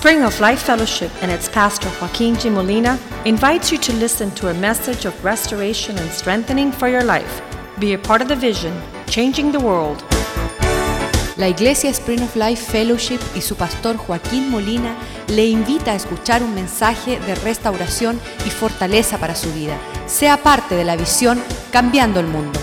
Spring of Life Fellowship and its pastor Joaquin G. Molina invites you to listen to a message of restoration and strengthening for your life. Be a part of the vision, changing the world. La Iglesia Spring of Life Fellowship y su pastor Joaquín Molina le invita a escuchar un mensaje de restauración y fortaleza para su vida. Sea parte de la visión Cambiando el Mundo.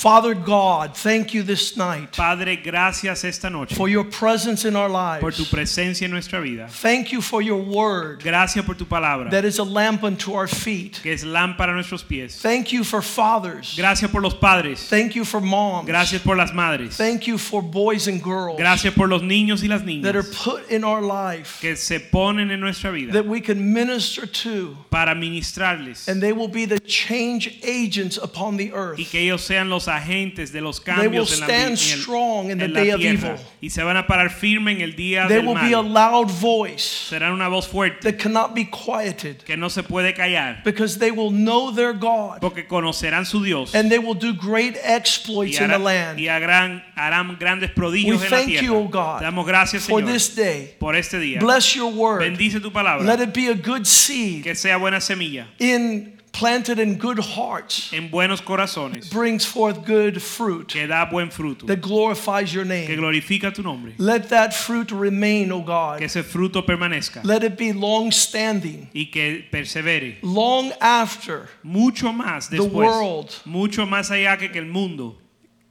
Father God, thank you this night Padre, gracias esta noche for your presence in our por tu lives. presencia en nuestra vida. Thank you for your word Gracias por tu palabra, that is a lamp unto our feet. que es lámpara a nuestros pies. Thank you for fathers. Gracias por los padres. Thank you for moms. Gracias por las madres. Thank you for boys and girls Gracias por los niños y las niñas. that are put in our life que se ponen en nuestra vida that we can minister to, para ministrarles and they will be the change agents upon the earth. y que ellos sean los agentes de los cambios en la, stand en el- strong in the en la day of tierra evil. y se van a parar firme en el día They del will be a mal. loud voice Serán una voz fuerte that cannot be quieted que no se puede callar because they will know their God porque conocerán su Dios and they will do great y, exploits in the land. y harán, harán grandes We prodigios en la thank tierra. you, O God, Te damos gracias, for Señor, this day. por este día. Bless your word. Bendice tu palabra. Let it be a good seed que sea buena semilla in planted in good hearts, en buenos corazones, brings forth good fruit que da buen fruto, that glorifies your que name. glorifica tu nombre, Let that fruit remain, O que God. ese fruto permanezca Let it be long standing, y que persevere long after mucho más The world. mucho más allá que que el mundo.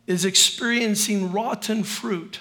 is experiencing rotten fruit.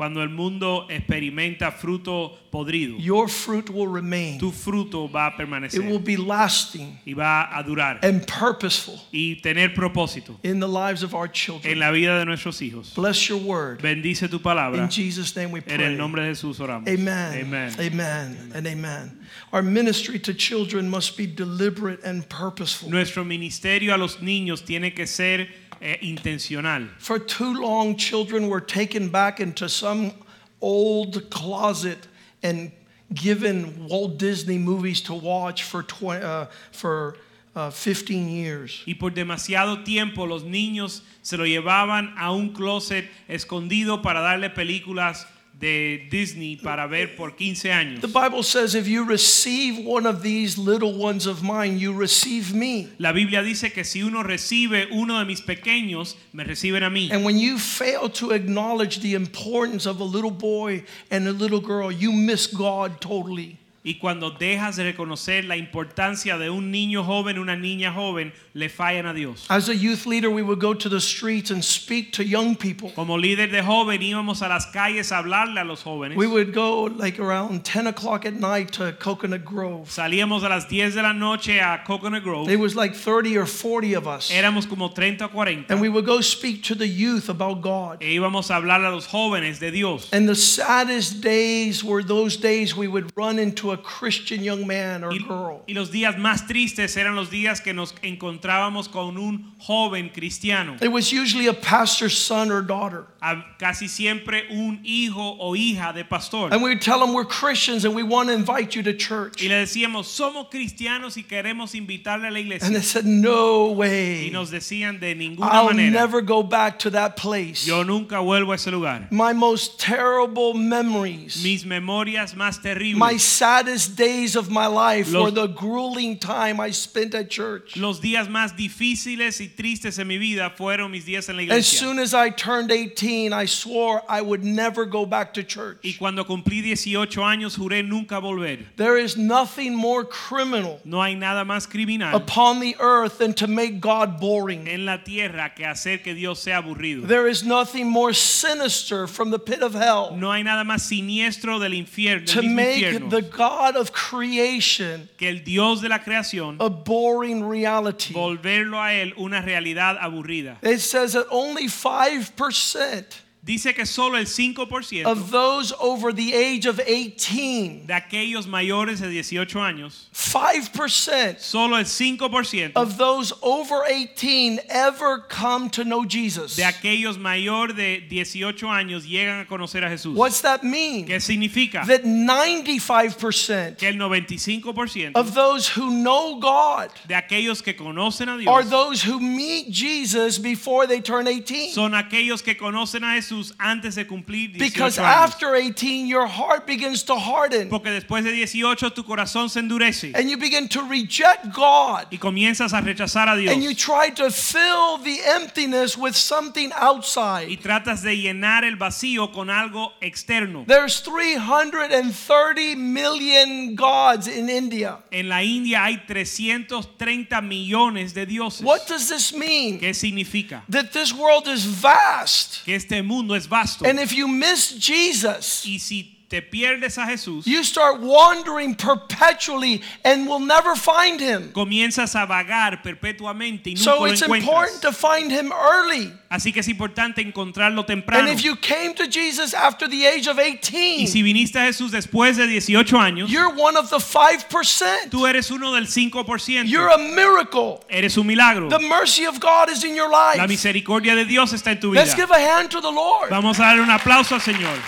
Cuando el mundo experimenta fruto podrido, Your fruit will remain. tu fruto va a It will permanecer be lasting y va a durar and purposeful y tener propósito in the lives of our en children. la vida de nuestros hijos. Bless your word. Bendice tu palabra. In Jesus' name we En el pray. nombre de Jesús oramos. Amen. Amen. Amen. And amen. Our ministry to children must be deliberate and purposeful. Nuestro ministerio a los niños tiene que ser eh, intencional. For too long, children were taken back into some old closet and given Walt Disney movies to watch for, tw- uh, for uh, 15 years. Y por demasiado tiempo los niños se lo llevaban a un closet escondido para darle películas de Disney para ver por 15 años. The Bible says, if you receive one of these little ones of mine, you receive me. La Biblia dice que si uno recibe uno de mis pequeños, me reciben a mí. And when you fail to acknowledge the importance of a little boy and a little girl, you miss God totally. Y cuando dejas de reconocer la importancia de un niño joven, una niña joven, le fallan a Dios. As a youth leader, we would go to the streets and speak to young people. Como líder de joven íbamos a las calles a hablarle a los jóvenes. We would go like around 10 o'clock at night to Coconut Grove. Salíamos a las 10 de la noche a Coconut Grove. There was like 30 or 40 of us. Éramos como 30 o 40. And we would go speak to the youth about God. E íbamos a hablar a los jóvenes de Dios. And the saddest days were those days we would run into a Christian young man or girl. y los días más tristes eran los días que nos encontrábamos con un joven cristiano. It was usually a pastor's son or daughter. A- casi siempre un hijo o hija de pastor. And we would tell them we're Christians and we want to invite you to church. Y le decíamos, somos cristianos y queremos invitarle a la iglesia. And they said, No way. Y nos decían de ninguna I'll manera. never go back to that place. Yo nunca vuelvo a ese lugar. My most terrible memories, Mis memorias más terribles. my saddest days of my life Los- were the grueling time I spent at church. los días más difíciles y tristes en mi vida fueron mis días en la As iglesia. soon as I turned 18, I swore I would never go back to Y church. cuando cumplí 18 años juré nunca volver. There is nothing more criminal No hay nada más criminal upon the earth than to make God boring. en la tierra que hacer que Dios sea aburrido. There is nothing more sinister from the pit of hell No hay nada más siniestro del infierno, to make infierno the God of creation que el Dios de la creación a boring reality. volverlo a él una realidad aburrida. It says that only 5% Dice que solo el 5% of those over the age of 18, de aquellos mayores de 18 años, 5% solo el 5% of those over 18 ever come to know Jesus. de aquellos mayores de 18 años llegan a conocer a Jesús. What's that mean? ¿Qué significa? That 95% Que el 95% of those who know God de aquellos que conocen a are those who meet Jesus before they turn 18. son aquellos que conocen a Jesús Jesús antes de cumplir 18 Because años. after 18, your heart begins to harden Porque después de 18 tu corazón se endurece and you begin to reject God y comienzas a rechazar a Dios and you try to fill the emptiness with something outside. y tratas de llenar el vacío con algo externo. There's 330 million gods in India. En la India hay 330 millones de dioses. What does this mean? ¿Qué significa? That this world is vast. Que este mundo es vasto. And if you miss Jesus, Y si te pierdes a Jesús, you start wandering perpetually and will never find him. comienzas a vagar perpetuamente y nunca So lo it's important to find him early. Así que es importante encontrarlo temprano. And if you came to Jesus after the age of 18, Y 18, si viniste a Jesús después de 18 años, you're one of the 5%. tú eres uno del 5%. You're a miracle. Eres un milagro. The mercy of God is in your life. La misericordia de Dios está en tu vida. Let's give a hand to the Lord. Vamos a darle un aplauso al Señor,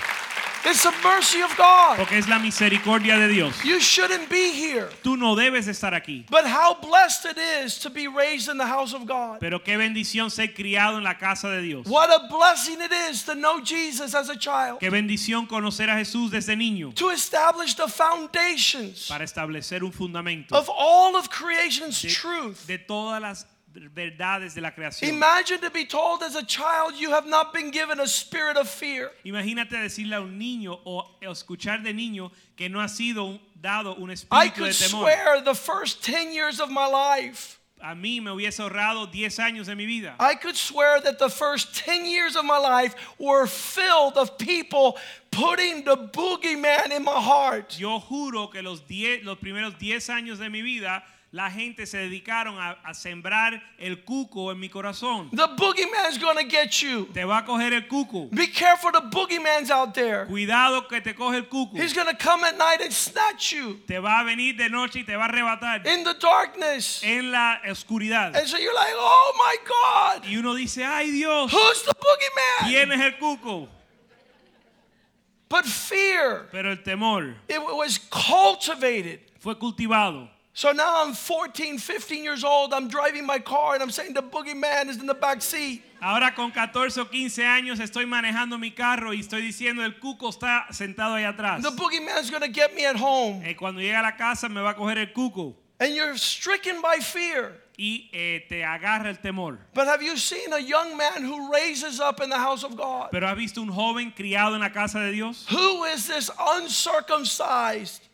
It's the mercy of God. porque es la misericordia de Dios. You shouldn't be here. Tú no debes estar aquí. But how blessed it is to be raised in the house of God. Pero qué bendición ser criado en la casa de Dios. What a blessing it is to know Jesus as a child. Qué bendición conocer a Jesús desde niño To establish the foundations para establecer un fundamento of all of creation's de, truth. de todas las verdades de la creación. Imagine to be told as a child you have not been given a spirit of fear. Imagínate decirle a un niño o escuchar de niño que no ha sido dado un I espíritu could de temor. I could swear the first 10 years of my life, A mí me hubiese ahorrado 10 años de mi vida. I could swear that the first 10 years of my life were filled of people putting the boogeyman in my heart. Yo juro que los, 10 los primeros 10 años de mi vida la gente se dedicaron a, a sembrar el cuco en mi corazón. The boogeyman's gonna get you. Te va a coger el cuco. Be careful, the boogeyman's out there. Cuidado que te coge el cuco. He's gonna come at night and snatch you Te va a venir de noche y te va a arrebatar in the darkness. en la oscuridad. And so you're like, oh my God, Y uno dice, ay Dios, who's the boogeyman? ¿quién es el cuco? But fear, Pero el temor it was cultivated. fue cultivado. So now I'm 14, 15 years old. I'm driving my car and I'm saying the boogeyman is in the back seat. Ahora con 14 o 15 años estoy manejando mi carro y estoy diciendo el cuco está sentado ahí atrás. The boogeyman's gonna get me at home. Eh, cuando llegue a la casa me va a coger el cuco And you're stricken by fear. y eh, te agarra el temor. But have you seen a young man who raises up in the house of God? Pero has visto un joven criado en la casa de Dios? Who is this uncircumcised?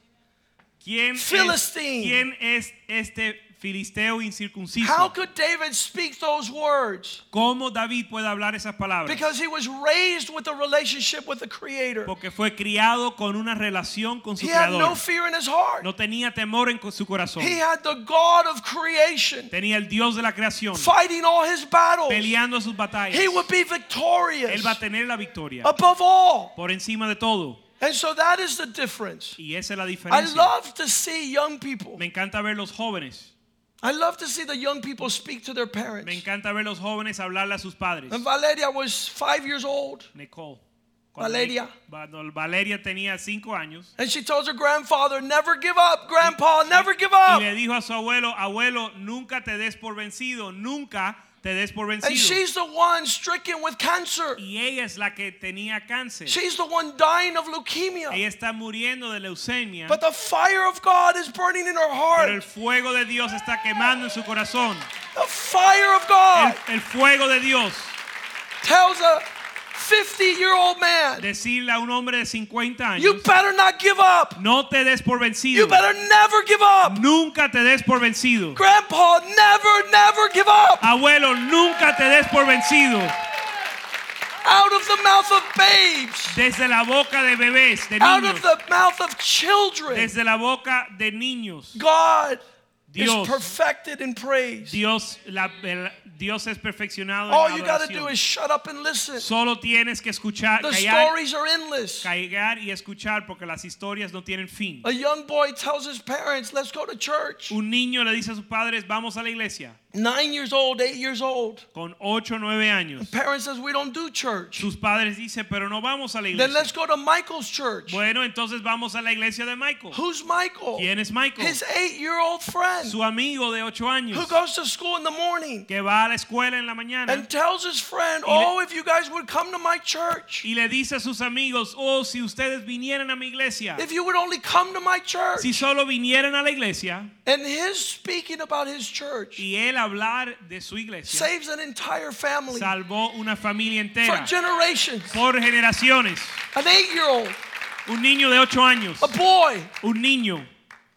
¿Quién es, Philistine. ¿quién es este filisteo incircunciso? How could David speak those words? ¿Cómo David puede hablar esas palabras? Because he was raised with a relationship with the Creator. Porque fue criado con una relación con su He had creador. no fear in his heart. No tenía temor en su corazón. He had the God of creation Tenía el Dios de la creación fighting all his battles. peleando sus batallas. He would be Él victorious va a tener la victoria above all. por encima de todo. And so that is the difference. Y esa es la I love to see young people. Me encanta ver los jóvenes. I love to see the young people speak to their parents. Me encanta ver los jóvenes hablarle a sus padres. And Valeria was five years old, Nicole. Valeria. Valeria tenía cinco años and she tells her grandfather, Never give up, Grandpa, never give y up. le dijo a su abuelo, abuelo, nunca te des por vencido, nunca te des por And she's the one stricken with cancer. Y ella es la que tenía cáncer. She's the one dying of leukemia. Ella está muriendo de leucemia. But the fire of God is burning in her heart. Pero el fuego de Dios está quemando en su corazón. The fire of God el fuego de Dios. tells a 50 year old man, Decirle a un hombre de 50 años, You better not give up. no te des por vencido. You better never give up. Nunca te des por vencido. Grandpa, never, never give up. Abuelo, nunca te des por vencido. Out of the mouth of babes, Desde la boca de bebés, de out of the mouth of children, Desde la boca de niños. God Dios. is perfected in praise. Dios, la- el- Dios es perfeccionado All en you got to do is shut up and listen. Solo tienes que escuchar, The callar, stories are endless. callar y escuchar porque las historias no tienen fin. A young boy tells his parents, Let's go to church. Un niño le dice a sus padres, vamos a la iglesia. Nine years old, eight years old. con 8 o 9 años. Parents says we don't do church. Sus padres dicen, pero no vamos a la iglesia. Then let's go to Michael's church. Bueno, entonces vamos a la iglesia de Michael. Who's Michael? ¿Quién es Michael? His eight-year-old friend Su amigo de 8 años who goes to school in the morning que va a la escuela en la mañana and tells his friend, "Oh, if you guys would come to my church, y le dice a sus amigos, oh, si ustedes vinieran a mi iglesia, if you would only come to my church." si solo vinieran a la iglesia And his speaking about his church y él hablar de su iglesia, saves an entire family salvó una familia for entera generations. por generaciones. An eight-year-old, Un niño de 8 años, a boy. un niño.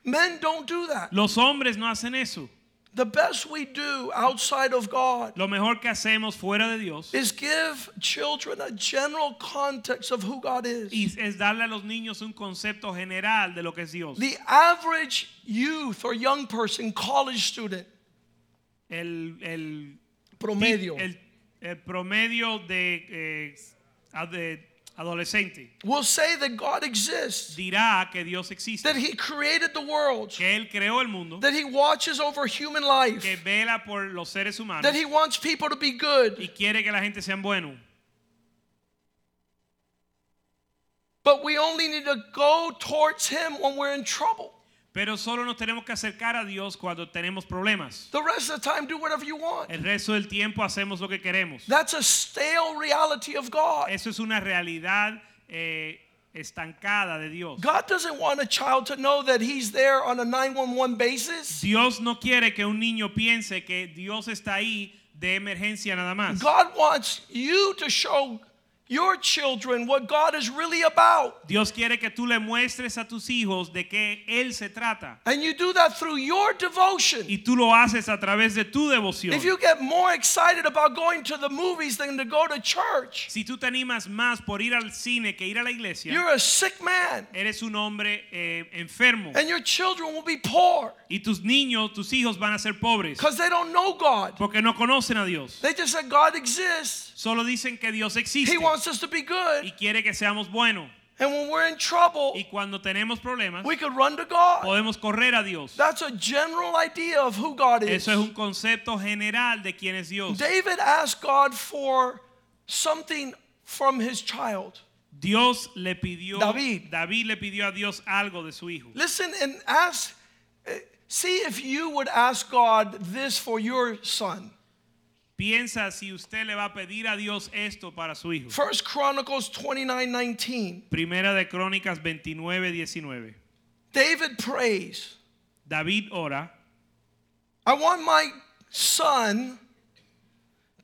Men don't do that. Los hombres no hacen eso. The best we do outside of God Lo mejor que hacemos fuera de Dios is give children a general context of who God is. y es darle a los niños un concepto general de lo que es Dios. The average youth or young person, college student, El, el, promedio, el, el promedio de, eh, de adolescente will say that God exists, dirá que Dios existe, that He created the world, que Él creó el mundo, that He watches over human life. que vela por los seres humanos that He wants people to be good. y quiere que la gente sean buenos. But we only need to go towards Him when we're in trouble. Pero solo nos tenemos que acercar a Dios cuando tenemos problemas. The rest of the time, do whatever you want. El resto del tiempo hacemos lo que queremos. That's a stale reality of God. Eso es una realidad eh, estancada de Dios. God doesn't want a child to know that He's there on a 911 basis. Dios no quiere que un niño piense que Dios está ahí de emergencia nada más. God wants you to show your children what God is really about. Dios quiere que tú le muestres a tus hijos de qué Él se trata. And you do that through your devotion. Y tú lo haces a través de tu devoción. If you get more excited about going to the movies than to go to church, Si tú te animas más por ir al cine que ir a la iglesia, you're a sick man. eres un hombre eh, enfermo. And your children will be poor Y tus niños, tus hijos van a ser pobres because they don't know God. porque no conocen a Dios. They just said God exists. Solo dicen que Dios existe He wants us to be y good. quiere que seamos buenos. And when we're in trouble, Y cuando tenemos problemas, we could run to God. podemos correr a Dios. That's a general idea of who God is. Eso es un concepto general de quién es Dios. David asked God for something from his child. Dios le pidió, David. David le pidió a Dios algo de su hijo. Listen and ask, eh, see if you would ask God this for your son. Piensa si usted le va a pedir a Dios esto para su hijo. First Chronicles 29 19. Primera de Crónicas 29, 19. David prays, David ora, I want my son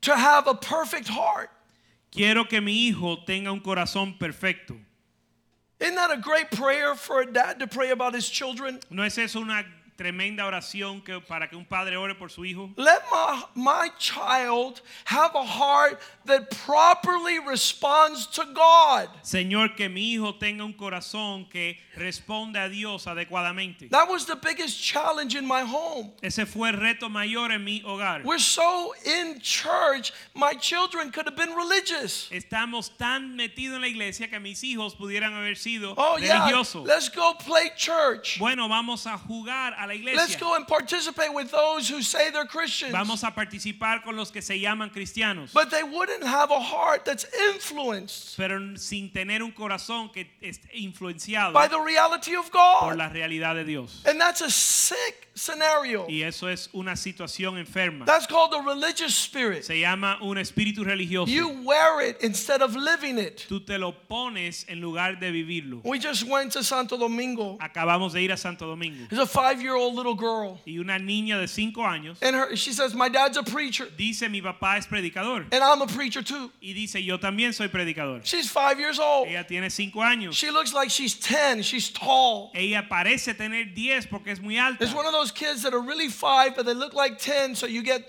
to have a perfect heart. quiero que mi hijo tenga un corazón perfecto. Isn't that a great prayer for a dad to pray about his children? ¿No es eso una tremenda oración que, para que un padre ore por su hijo? Let my, my child have a heart that properly responds to God. Señor, que mi hijo tenga un corazón que responde a Dios adecuadamente. That was the biggest challenge in my home. Ese fue el reto mayor en mi hogar. We're so in church, my children could have been religious. Estamos tan metidos en la iglesia que mis hijos pudieran haber sido Oh, yeah, religiosos. let's go play church. Bueno, vamos a jugar a la Let's go and participate with those who say they're Christians. Vamos a participar con los que se llaman cristianos, But they wouldn't have a heart that's influenced pero sin tener un corazón que esté influenciado by the reality of God. por la realidad de Dios. And that's a sick scenario. Y eso es una situación enferma. That's called the religious spirit. Se llama un espíritu religioso. You wear it instead of living it. Tú te lo pones en lugar de vivirlo. We just went to Santo Domingo. Acabamos de ir a Santo Domingo There's a five year old little girl. y una niña de cinco años And her, she says, My dad's a preacher. dice mi papá es predicador And I'm a preacher too. y dice yo también soy predicador. She's five years old. Ella tiene cinco años. She looks like she's 10. She's tall. Ella parece tener 10 porque es muy alta. It's one of those kids that are really five, but they look like 10, so you get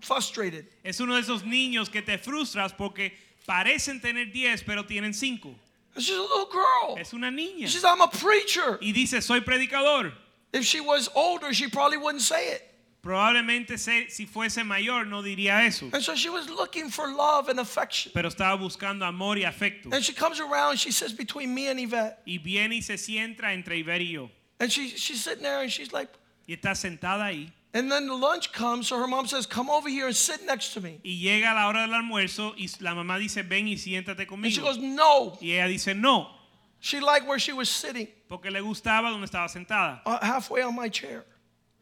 frustrated. Es uno de esos niños que te frustras porque parecen tener 10 pero tienen 5. She's a little girl. Es una niña. She says, I'm a preacher. Y dice soy predicador. If she was older, she probably wouldn't say it. Probablemente si fuese mayor no diría eso. And so she was looking for love and affection. Pero estaba buscando amor y afecto. And she comes around, she says, between me and Yvette. Y viene y se sienta entre Iber y yo. And she, she's sitting there and she's like, Y está sentada ahí. And then the lunch comes, so her mom says, Come over here and sit next to me. Y llega la hora del almuerzo y la mamá dice, ven y siéntate conmigo." And she goes, No. Y ella dice, no, She liked where she was sitting, porque le gustaba donde estaba sentada, uh, halfway on my chair.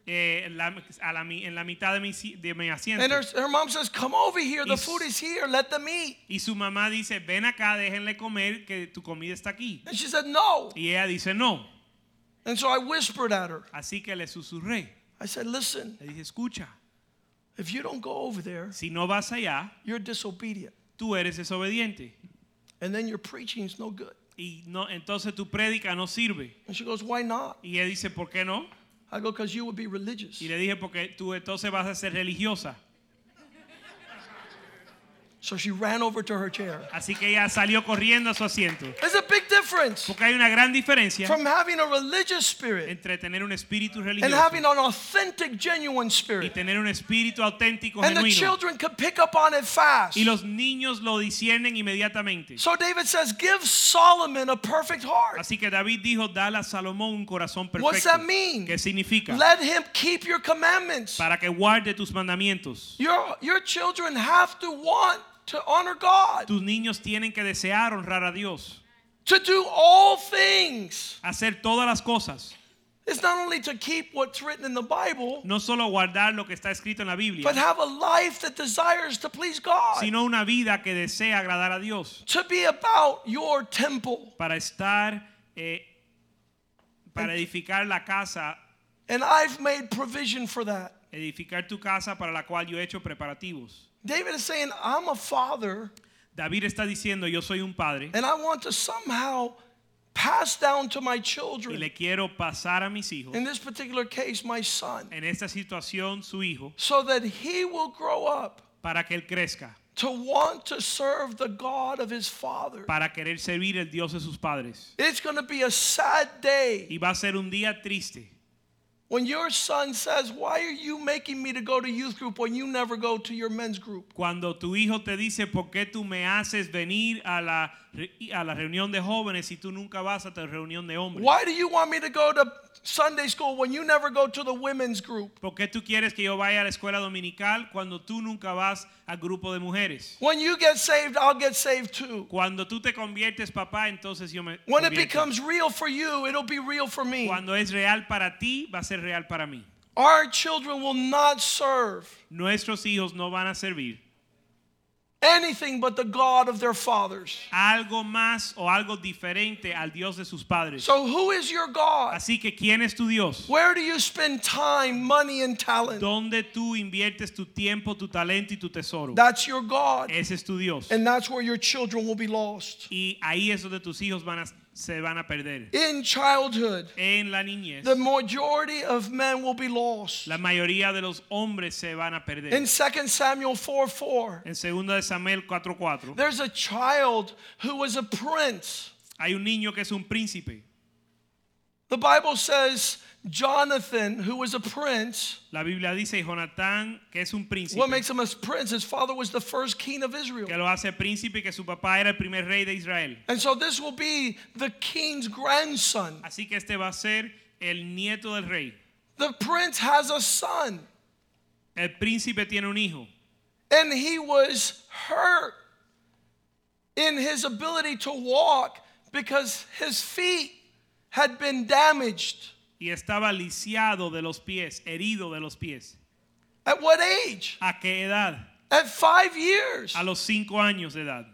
eh, en, la, a la en la mitad de mi, de mi asiento. And her, her mom says, Come over here. The food is here. Let them eat. Y su mamá dice, ven acá, déjenle comer, que tu comida está aquí. And she said, No. Y ella dice, no. And so I whispered at her. Así que le susurré. I said, Listen, Le dije, escucha, if you don't go over there, si no vas allá, you're disobedient. tú eres desobediente. And then your preaching's no good. Y no, entonces tu prédica no sirve. And she goes, Why not? Y ella dice, ¿por qué no? I go, Because you would be religious. Y le dije, porque tú entonces vas a ser religiosa. So she ran over to her chair. Así que ella salió corriendo a su asiento. There's a big difference Porque hay una gran diferencia from having a religious spirit entre tener un espíritu and religioso having an authentic, genuine y spirit. tener un espíritu auténtico, And the genuino. children could pick up on it fast. Y los niños lo disciernen inmediatamente. So David says, Give Solomon a perfect heart. Así que David dijo, dale a Salomón un corazón perfecto. What's that mean? ¿Qué significa? Let him keep your commandments. Para que guarde tus mandamientos. Your, your children have to want to honor God, Tus niños tienen que desear honrar a Dios. To do all things. Hacer todas las cosas. It's not only to keep what's written in the Bible, No solo guardar lo que está escrito en la Biblia, but have a life that desires to please God, sino una vida que desea agradar a Dios. to be about your temple. Para estar, eh, para edificar la casa, And I've made provision for that. edificar tu casa para la cual yo he hecho preparativos. David is saying, I'm a father, David está diciendo, yo soy un padre and I want to somehow pass down to my y children, le quiero pasar a mis hijos, in this particular case, my son, en esta situación su hijo, so that he will grow up para que él crezca, to want to serve the God of his father. para querer servir el Dios de sus padres. It's going to be a sad day. Y va a ser un día triste when your son says, Why are you making me to go to youth group when you never go to your men's group? cuando tu hijo te dice, ¿por qué tú me haces venir a la, a la reunión de jóvenes si tú nunca vas a tu reunión de hombres? Why do you want me to go to Sunday school when you never go to the women's group? ¿Por qué tú quieres que yo vaya a la escuela dominical cuando tú nunca vas al grupo de mujeres? When you get saved, I'll get saved too. Cuando tú te conviertes papá, entonces yo me When it convierto. becomes real for you, it'll be real for me. Cuando es real para ti, va a ser real para mí. Our children will not serve Nuestros hijos no van a servir anything but the God of their fathers. algo más o algo diferente al Dios de sus padres. So, who is your God? Así que, ¿quién es tu Dios? Where do you spend time, money, and talent? ¿Dónde tú inviertes tu tiempo, tu talento y tu tesoro? That's your God. Ese es tu Dios. And that's where your children will be lost. Y ahí es donde tus hijos van a, se van a perder. In childhood, En la niñez, the majority of men will be lost. la mayoría de los hombres se van a perder. In 2 Samuel 4 4, En 2 de Samuel 4:4 there's a child who was a prince. hay un niño que es un príncipe. The Bible says Jonathan, who was a prince, La Biblia dice Jonatán que es un príncipe. what makes him a prince? His father was the first king of Israel. que lo hace príncipe que su papá era el primer rey de Israel. And so this will be the king's grandson. Así que este va a ser el nieto del rey. The prince has a son, El príncipe tiene un hijo and he was hurt in his ability to walk because his feet had been damaged. Y estaba lisiado de los pies, herido de los pies. At what age? ¿A qué edad? At five years. A los cinco años de edad.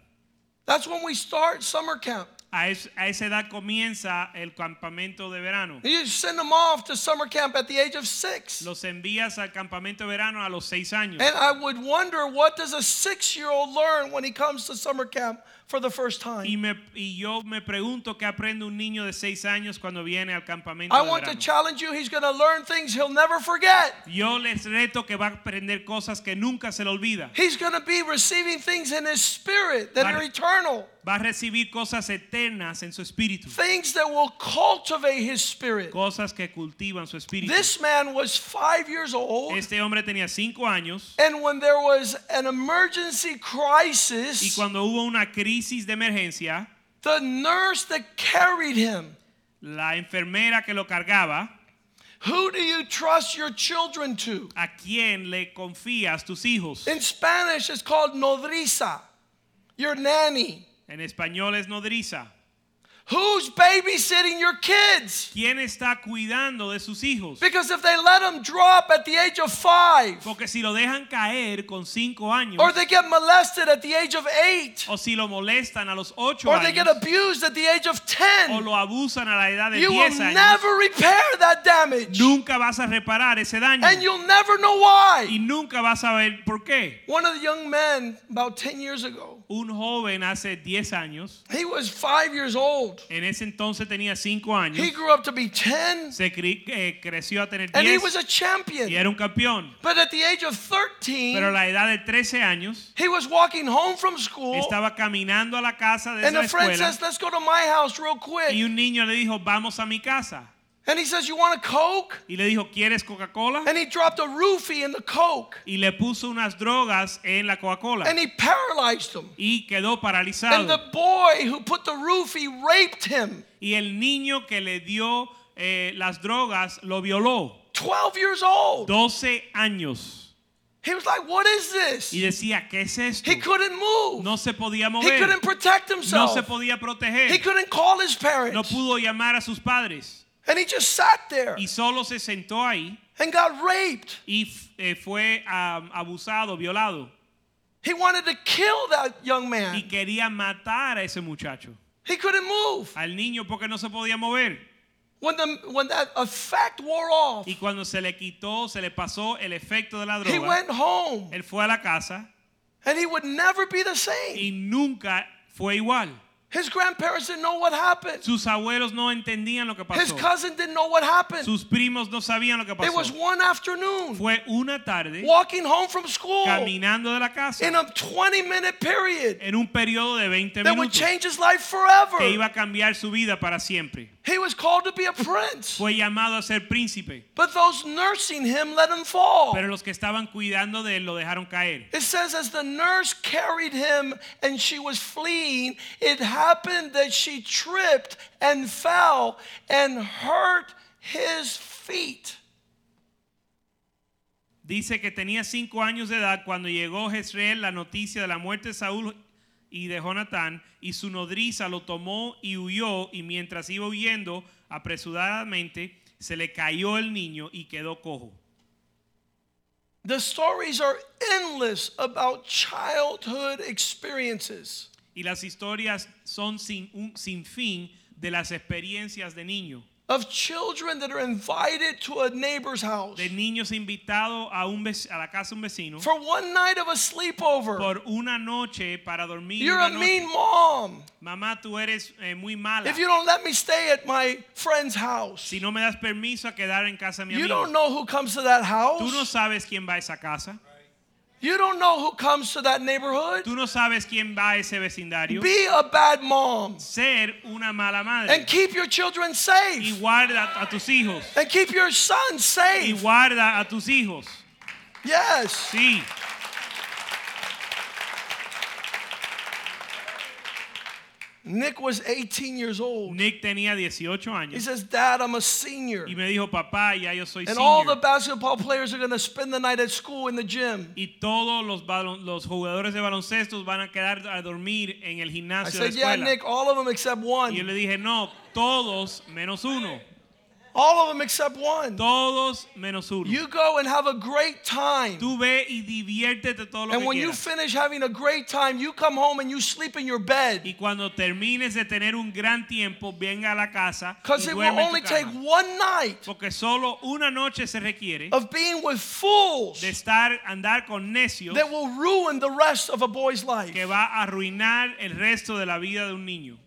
That's when we start summer camp. A, es- a esa edad comienza el campamento de verano. You send them off to summer camp at the age of six. Los envías al campamento de verano a los seis años. And I would wonder what does a six-year-old learn when he comes to summer camp for the first Y, time? me, y yo me pregunto qué aprende un niño de seis años cuando viene al campamento I de want to challenge you. He's going to learn things he'll never forget. Yo les reto que va a aprender cosas que nunca se le olvida. He's going to be receiving things in his spirit that are eternal, Va a recibir cosas eternas en su espíritu. things that will cultivate his spirit. Cosas que cultivan su espíritu. This man was five years old, Este hombre tenía cinco años and when there was an emergency crisis. y cuando hubo una crisis de emergencia, the nurse that carried him, la enfermera que lo cargaba, Who do you trust your children to? ¿A quién le confías tus hijos? In Spanish, it's called nodriza, your nanny. En español es nodriza. Who's babysitting your kids? ¿Quién está cuidando de sus hijos? Because if they let them drop at the age of five, Porque si lo dejan caer con cinco años, or they get molested at the age of eight, o si lo molestan a los ocho or they get abused at the age of o 10, lo abusan a la edad de you will 10 años, never repair that damage. nunca vas a reparar ese daño. And you'll never know why. Y nunca vas a ver por qué. One of the young men, about 10 years ago, Un joven hace 10 años, he was five years old. En ese entonces tenía 5 años, He grew up to be 10, se cre- eh, creció a tener and he 10 was a y champion. era un campeón. But at the age of Pero a 13, la edad de 13 años, he was walking home from school, estaba caminando a la casa de and la a friend escuela says, Let's go to my house real y quick. un niño le dijo, vamos a mi casa. And he says, You want a Coke? Y le dijo, ¿quieres Coca-Cola? And he dropped a roofie in the Coke, Y le puso unas drogas en la Coca-Cola. and he paralyzed him. Y quedó And paralizado. the boy who put the roofie raped him. Y el niño que le dio eh, las drogas lo violó. 12 years old. 12 años. He was like, What is this? Y decía, ¿qué es esto? He couldn't move. No se podía He mover. couldn't protect No himself. se podía He proteger. couldn't call his No parents. pudo llamar a sus padres. And he just sat there Y solo se sentó ahí and got raped. y eh, fue abusado, violado. He wanted to kill that young Y man. quería matar a ese muchacho. He couldn't move. Al niño porque no se podía mover. When, the, when that effect wore off, Y cuando se le quitó, se le pasó el efecto de la he droga, went home él fue a la casa and he would never be the same. y nunca fue igual. His grandparents didn't know what happened. Sus abuelos no entendían lo que pasó. His cousin didn't know what happened. Sus primos no sabían lo que pasó. It was one afternoon, Fue una tarde walking home from school caminando de la casa in a 20 minute period en un periodo de 20 minutos. that would change his life forever. que iba a cambiar su vida para siempre. He was called to be a prince, Fue llamado a ser príncipe, but those nursing him let him fall. pero los que estaban cuidando de él lo dejaron caer. It says, as the nurse carried him and she was fleeing, it happened that she tripped and fell and hurt his feet. Dice que tenía cinco años de edad cuando llegó a Jezreel la noticia de la muerte de Saúl y de Jonatán, y su nodriza lo tomó y huyó, y mientras iba huyendo apresuradamente, se le cayó el niño y quedó cojo. The stories are endless about childhood experiences. Y las historias son sin, un, sin fin de las experiencias de niño. Of children that are invited to a neighbor's house De niños invitados a, un a la casa un vecino for one night of a sleepover. por una noche para dormir. You're a noche. mean mom Mamá, tú eres eh, muy mala. if you don't let me stay at my friend's house. Si no me das permiso a quedar en casa de mi You don't know who comes to that house. Tú no sabes quién va a esa casa. You don't know who comes to that neighborhood. Tú no sabes quién va a ese vecindario. Be a bad mom Ser una mala madre. and keep your children safe. Y guarda a tus hijos. and keep your son safe. Y guarda a tus hijos. Yes. Sí. Nick was 18 years old. Nick tenía 18 años. He says, Dad, I'm a senior. Y me dijo, papá, ya yo soy And all the basketball players are going to spend the night at school in the gym. Y todos los, los jugadores de baloncesto van a quedar a dormir en el I gimnasio de said, la Yeah. Nick, all of them except one." Y yo le dije, no, todos menos uno. All of them except one. Todos menos uno. You go and have a great time. Tú ve y diviértete todo lo And que when you finish having a great time, you come home and you sleep in your bed. Y cuando termines de tener un gran tiempo, venga a la casa Because y it will duerme en only tu take cama. one night Porque solo una noche se requiere of being with fools de estar andar con necios that will ruin the rest of a boy's life. que va a arruinar el resto de la vida de un niño.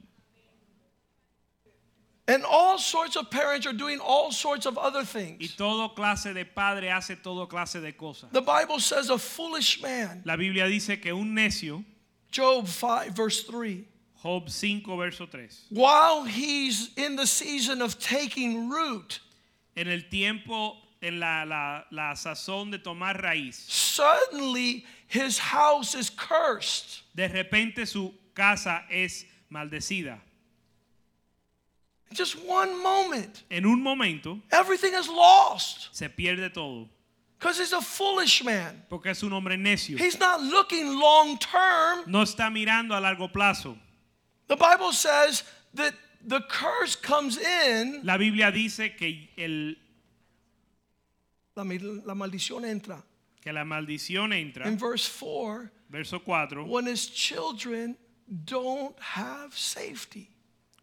And all sorts of parents are doing all sorts of other Y things. todo clase de padre hace todo clase de cosas. The Bible says a foolish man, La Biblia dice que un necio, Job 5, verse 3, Job 5, verso 3, while he's in the season of taking root, en el tiempo, en la, la, la sazón de tomar raíz, suddenly his house is cursed. de repente su casa es maldecida. Just one moment. En un momento Everything is lost se pierde todo, because he's a foolish man. porque es un hombre necio. He's not looking long term. No está mirando a largo plazo. The Bible says that the curse comes in, La Biblia dice que, el, la, la maldición entra. que la maldición entra, In verse 4, verso 4, when his children don't have safety.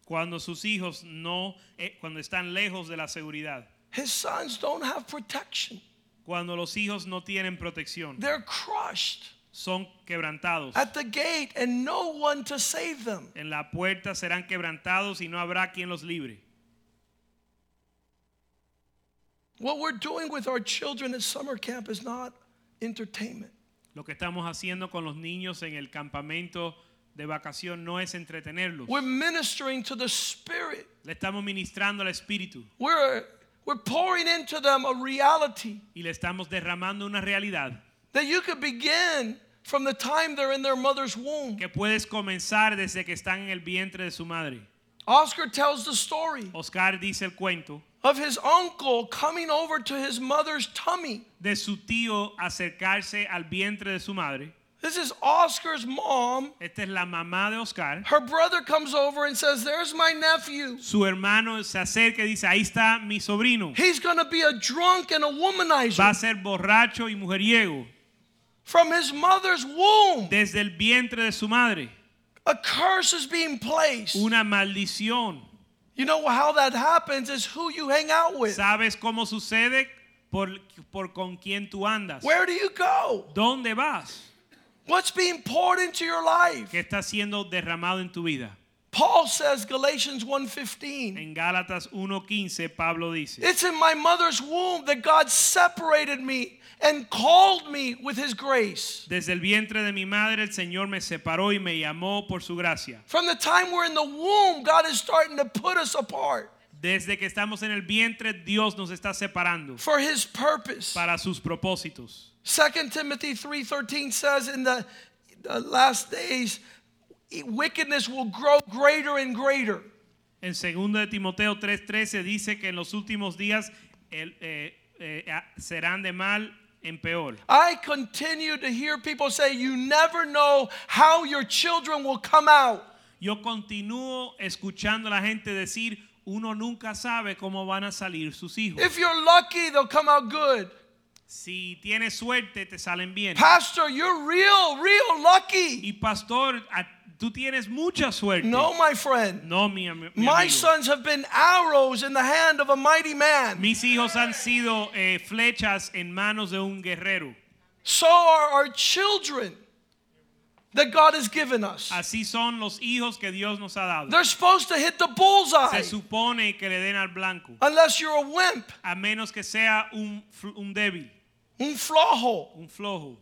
Cuando sus hijos no, eh, cuando están lejos de la seguridad, His sons don't have protection. cuando los hijos no tienen protección, They're crushed son quebrantados. at the gate and no one to save them. En la puerta serán quebrantados y no habrá quien los libre. What we're doing with our children at summer camp is not entertainment. Lo que estamos haciendo con los niños en el campamento de vacación no es entretenerlos. We're ministering to the Spirit. Le estamos ministrando al Espíritu We're, we're pouring into them a reality y le estamos derramando una realidad that you could begin from the time they're in their mother's womb. que puedes comenzar desde que están en el vientre de su madre. Oscar tells the story Oscar dice el cuento of his uncle coming over to his mother's tummy. de su tío acercarse al vientre de su madre. This is Oscar's mom. Esta es la mamá de Oscar. Her brother comes over and says, There's my nephew. Su hermano se acerca y dice, ahí está mi sobrino. He's going to be a drunk and a womanizer. Va a ser borracho y mujeriego from his mother's womb. desde el vientre de su madre. A curse is being placed. Una maldición. You know how that happens is who you hang out with. ¿Sabes cómo sucede? Por, por con quién tú andas. Where do you go? ¿Dónde vas? What's being poured into your life? ¿Qué está siendo derramado en tu vida? Paul says Galatians 1:15. En Gálatas 1.15 Pablo dice, It's in my mother's womb that God separated me and called me with his grace. desde el vientre de mi madre el Señor me separó y me llamó por su gracia. From the time we're in the womb, God is starting to put us apart Desde que estamos en el vientre, Dios nos está separando for his purpose. para sus propósitos. 2 Timothy 3:13 says in the, the last days wickedness will grow greater and greater. En 2 de Timoteo 3:13 dice que en los últimos días el, eh, eh, serán de mal en peor. I continue to hear people say you never know how your children will come out. Yo continúo escuchando a la gente decir, uno nunca sabe cómo van a salir sus hijos. If you're lucky, they'll come out good. Si tienes suerte, te salen bien. Pastor, you're real, real lucky. Y pastor, tú tienes mucha suerte. No, my friend. No, mi, mi My amigo. sons have been arrows in the hand of a mighty man. Mis hijos han sido eh, flechas en manos de un guerrero. So are our children that God has given us. Así son los hijos que Dios nos ha dado. They're supposed to hit the bullseye Se supone que le den al blanco, unless you're a wimp, a menos que sea un, un débil, un flojo, un flojo,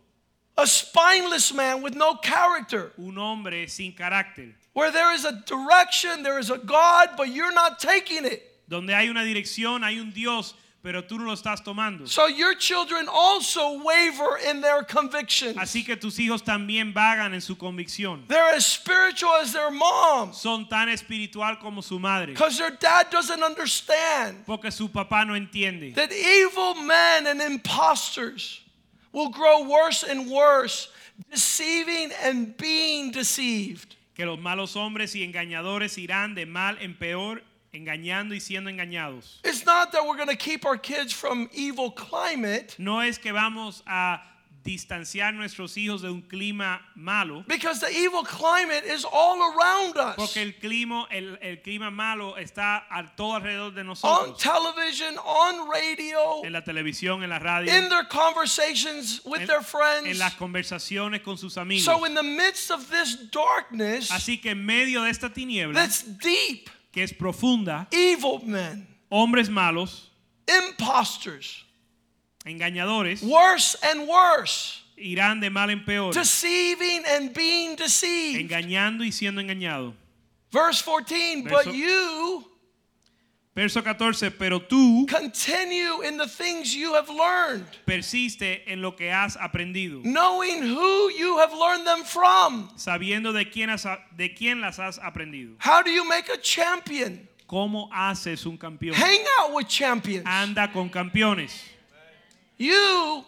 a spineless man with no character, un hombre sin carácter, where there is a direction, there is a God, but you're not taking it. donde hay una dirección, hay un Dios, pero tú no lo estás tomando. So your children also waver in their convictions. Así que tus hijos también vagan en su convicción. They're as spiritual as their moms Son tan espiritual como su madre, because their dad doesn't understand porque su papá no entiende that evil men and imposters will grow worse and worse, deceiving and being deceived. que los malos hombres y engañadores irán de mal en peor, engañando y siendo engañados. It's not that we're going to keep our kids from evil climate No es que vamos a distanciar nuestros hijos de un clima malo, because the evil climate is all around us. porque el clima, el, el clima malo está a todo alrededor de nosotros. On television, on radio, en la televisión, en la radio, in their conversations with en, their en friends. las conversaciones con sus amigos. So, in the midst of this darkness Así que en medio de esta tiniebla, that's deep, que es profunda, evil men, hombres malos, imposters, engañadores, worse and worse, irán de mal en peor, deceiving and being deceived. engañando y siendo engañado. Verse 14, Verso- but you Verso 14, pero tú continue in the things you have learned, persiste en lo que has aprendido, knowing who you have learned them from. sabiendo de quién, has- de quién las has aprendido. How do you make a champion? cómo haces un campeón. Hang out with champions. Anda con campeones. You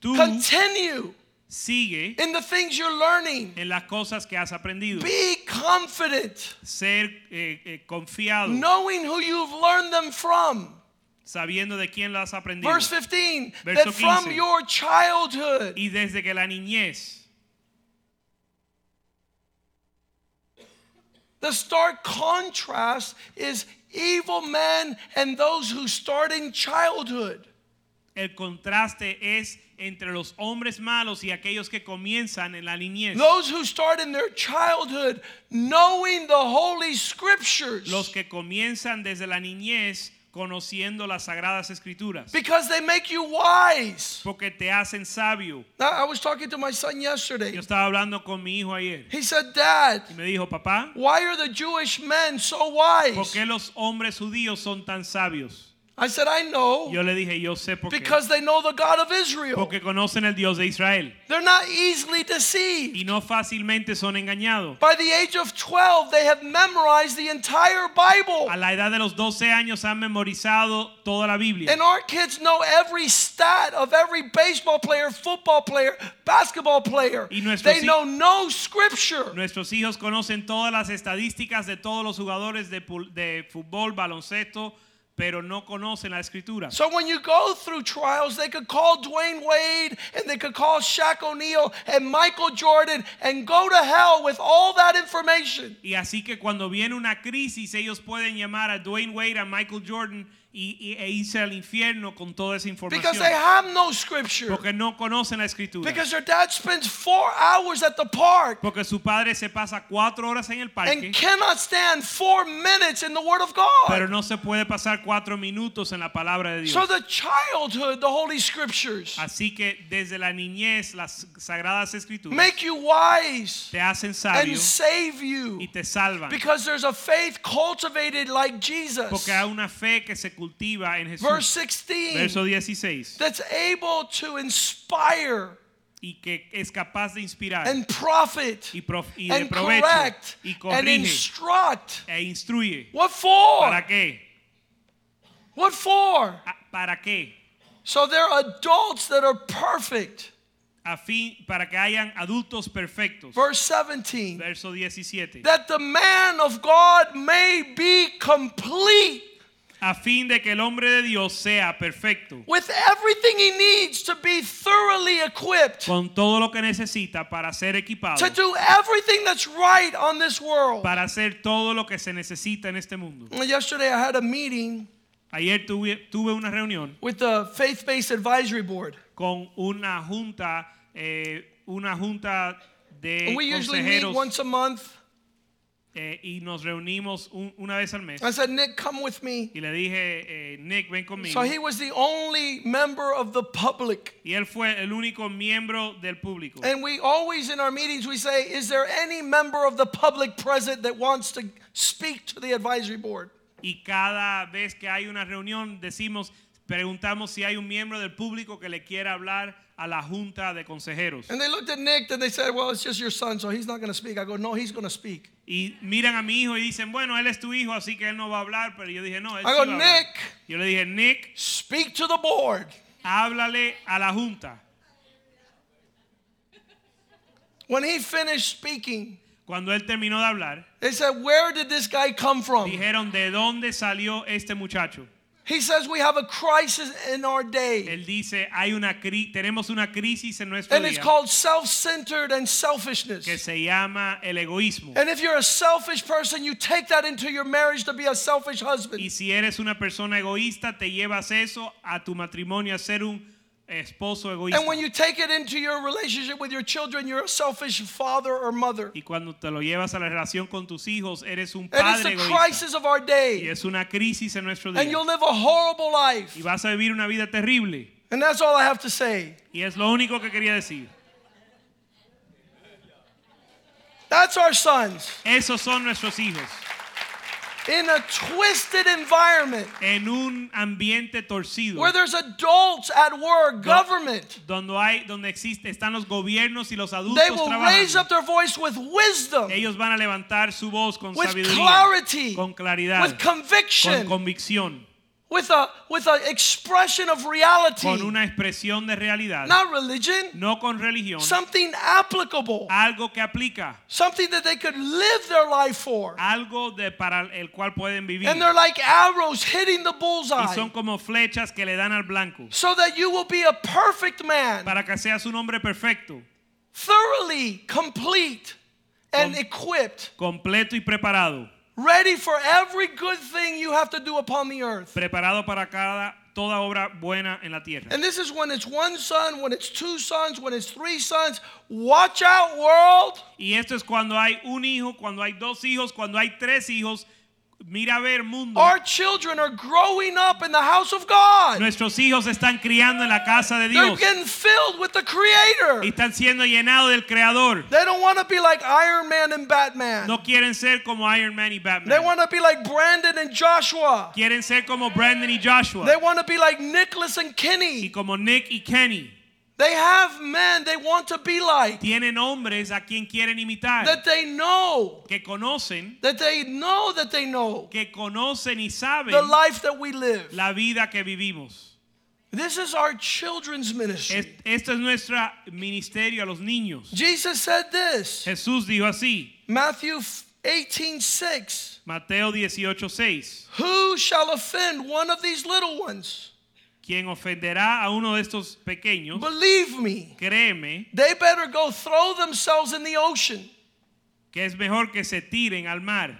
Tú continue sigue in the things you're learning. en las cosas que has aprendido. Be confident, Ser eh, eh, confiado, knowing who you've learned them from. sabiendo de quién lo has aprendido. Verse 15, Verso that from your childhood, Y desde que la niñez, the stark contrast is evil men and those who start in childhood. El contraste es entre los hombres malos y aquellos que comienzan en la niñez. Those who start in their childhood knowing the holy scriptures. Los que comienzan desde la niñez conociendo las sagradas escrituras. because they make you wise. Porque te hacen sabio. I was talking to my son yesterday. Yo estaba hablando con mi hijo ayer He said, Dad, y me dijo, papá, why are the Jewish men so ¿por wise? qué los hombres judíos son tan sabios? I said, I know. Yo le dije, yo sé por qué. Because they know the God of Israel. Porque conocen el Dios de Israel They're not easily deceived. y no fácilmente son engañados. By the age of 12, they have memorized the entire Bible. A la edad de los 12 años han memorizado toda la Biblia. And our kids know every stat of every baseball player, football player, basketball player. Y They know no scripture. Nuestros hijos conocen todas las estadísticas de todos los jugadores de, de fútbol, baloncesto, pero no conocen la escritura. So when you go through trials, they could call Dwyane Wade and they could call Shaq O'Neal and Michael Jordan and go to hell with all that information. Y así que cuando viene una crisis, ellos pueden llamar a Dwyane Wade, a Michael Jordan y, y- e irse al infierno con toda esa Because información. they have no scripture. Porque no conocen la escritura. Because their dad spends four hours at the park Porque su padre se pasa cuatro horas en el parque, and cannot stand four minutes in the Word of pero God. no se puede pasar cuatro minutos en la palabra de Dios. So the childhood, the Holy Scriptures, Así que desde la niñez las sagradas escrituras make you wise te hacen and sabio save you. y te salvan. Because there's a faith cultivated like Jesus. Porque hay una fe que se cultiva en Jesús. Verse 16. Verso 16. that's able to inspire Y que es capaz de inspirar and profit y, prof- y de and provecho correct y and instruct. e instruye. What for? ¿Para qué? What for? Ah, ¿Para qué? So they're adults that are perfect. A fin, para que hayan adultos perfectos. Verse 17. Verso 17. That the man of God may be complete A fin de que el hombre de Dios sea perfecto. with everything he needs to be thoroughly equipped Con todo lo que necesita para ser equipado. to do everything that's right on this world. Para hacer todo lo que se necesita en este mundo. Yesterday I had a meeting Ayer tuve, tuve una reunión with the Faith Based Advisory Board. con una junta, eh, una junta de We usually meet consejeros once a month. Eh, y nos reunimos un- una vez al mes. I said, Nick, come with me. Y le dije, eh, Nick, ven conmigo. So he was the only member of the public. Y él fue el único miembro del público. And we always in our meetings we say, is there any member of the public present that wants to speak to the advisory board? Y cada vez que hay una reunión decimos, preguntamos si hay un miembro del público que le quiera hablar a la junta de consejeros. And they looked at Nick and they said, well, it's just your son, so he's not going to speak. I go, no, he's going to speak. Y miran a mi hijo y dicen, bueno, él es tu hijo, así que él no va a hablar. Pero yo dije, no, él I sí go, va a hablar". Nick. Yo le dije, Nick, Speak to the board. háblale a la junta. When he finished speaking, Cuando él terminó de hablar, they said, where did this guy come from? dijeron, ¿de dónde salió este muchacho? He says, we have a crisis in our day. Él dice, hay una tenemos una crisis en nuestro And it's called self centered and selfishness. que se llama el egoísmo. And if you're a selfish person, you take that into your marriage to be a selfish husband. Y si eres una persona egoísta, te llevas eso a tu matrimonio a ser un esposo egoísta. And when you take it into your relationship with your children, you're a selfish father or mother. y cuando te lo llevas a la relación con tus hijos, eres un And it's padre the egoísta. crisis of our Y day. es una crisis en nuestro And día. you'll live a horrible life. Y vas a vivir una vida terrible. And that's all I have to say. Y es lo único que quería decir. That's our sons. Esos son nuestros hijos. In a twisted environment en un ambiente torcido. where there's adults at work, government, donde hay donde existe están los gobiernos y los adultos they will raise up their voice with wisdom, Ellos van a levantar su voz con with sabiduría, clarity, con claridad, with con conviction, convicción, with a with an expression of reality, con una expresión de realidad, not religion, no con religión, something applicable, algo que aplica, something that they could live their life for. algo de para el cual pueden vivir. And they're like arrows hitting the bullseye. Y son como flechas que le dan al blanco. So that you will be a perfect man, para que seas un hombre perfecto, thoroughly complete and Com- equipped, completo y preparado, ready for every good thing you have to do upon the earth. preparado para cada toda obra buena en la tierra. And this is when it's one son, when it's two sons, when it's three sons. Watch out, world. Y esto es cuando hay un hijo, cuando hay dos hijos, cuando hay tres hijos. Mira a ver mundo. Our children are growing up in the house of God. Nuestros hijos están criando en la casa de Dios. They're getting filled with the y Creator. están siendo llenados del Creador. They don't want to be like Iron Man and Batman. No quieren ser como Iron Man y Batman. They want to be like Brandon and Joshua. Quieren ser como Brandon y Joshua They want to be like Nicholas and Kenny. y como Nick y Kenny. They have men they want to be like Tienen hombres a quien quieren imitar, that they know, que conocen, that they know that they know que conocen y saben the life that we live. la vida que vivimos. This is our children's ministry. Esto es nuestro ministerio a los niños. Jesus said this, Jesús dijo así, Matthew 18 6. Mateo 18:6. Who shall offend one of these little ones? Quien ofenderá a uno de estos pequeños, Believe me, créeme they better go throw themselves in the ocean. que es mejor que se tiren al mar.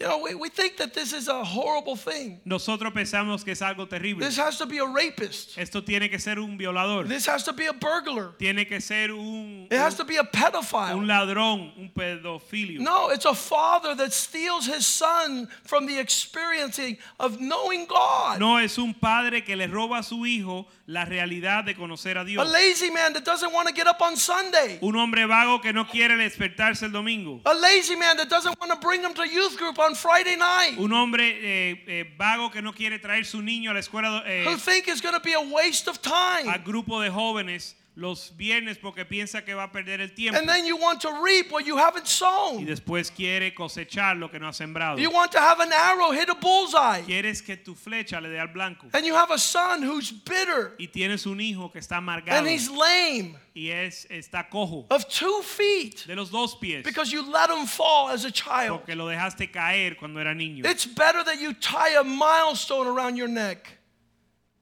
You know, we, we think that this is a horrible thing. Nosotros pensamos que es algo terrible. This has to be a rapist. Esto tiene que ser un violador. This has to be a burglar. Tiene que ser un, It has un, to be a un pedophile. ladrón, un pedofilio. No, it's a father that steals his son from the experiencing of knowing God. No es un padre que le roba a su hijo la realidad de conocer a A Dios. lazy man that doesn't want to get up on Sunday. Un hombre vago que no quiere despertarse el domingo. A lazy man that doesn't want to bring him to youth group on Friday night. Un hombre eh, eh, vago que no quiere traer su niño a la escuela eh, Who think it's going to be a waste of al time. grupo de jóvenes los viernes porque piensa que va a perder el tiempo And then you want to reap what you haven't sown. y después quiere cosechar lo que no ha sembrado. You want to have an arrow hit a bullseye. Quieres que tu flecha le dé al blanco And you have a son who's bitter y tienes un hijo que está amargado and he's lame y es está cojo of two feet de los dos pies because you let him fall as a child. porque lo dejaste caer cuando era niño. It's better that you tie a milestone around your neck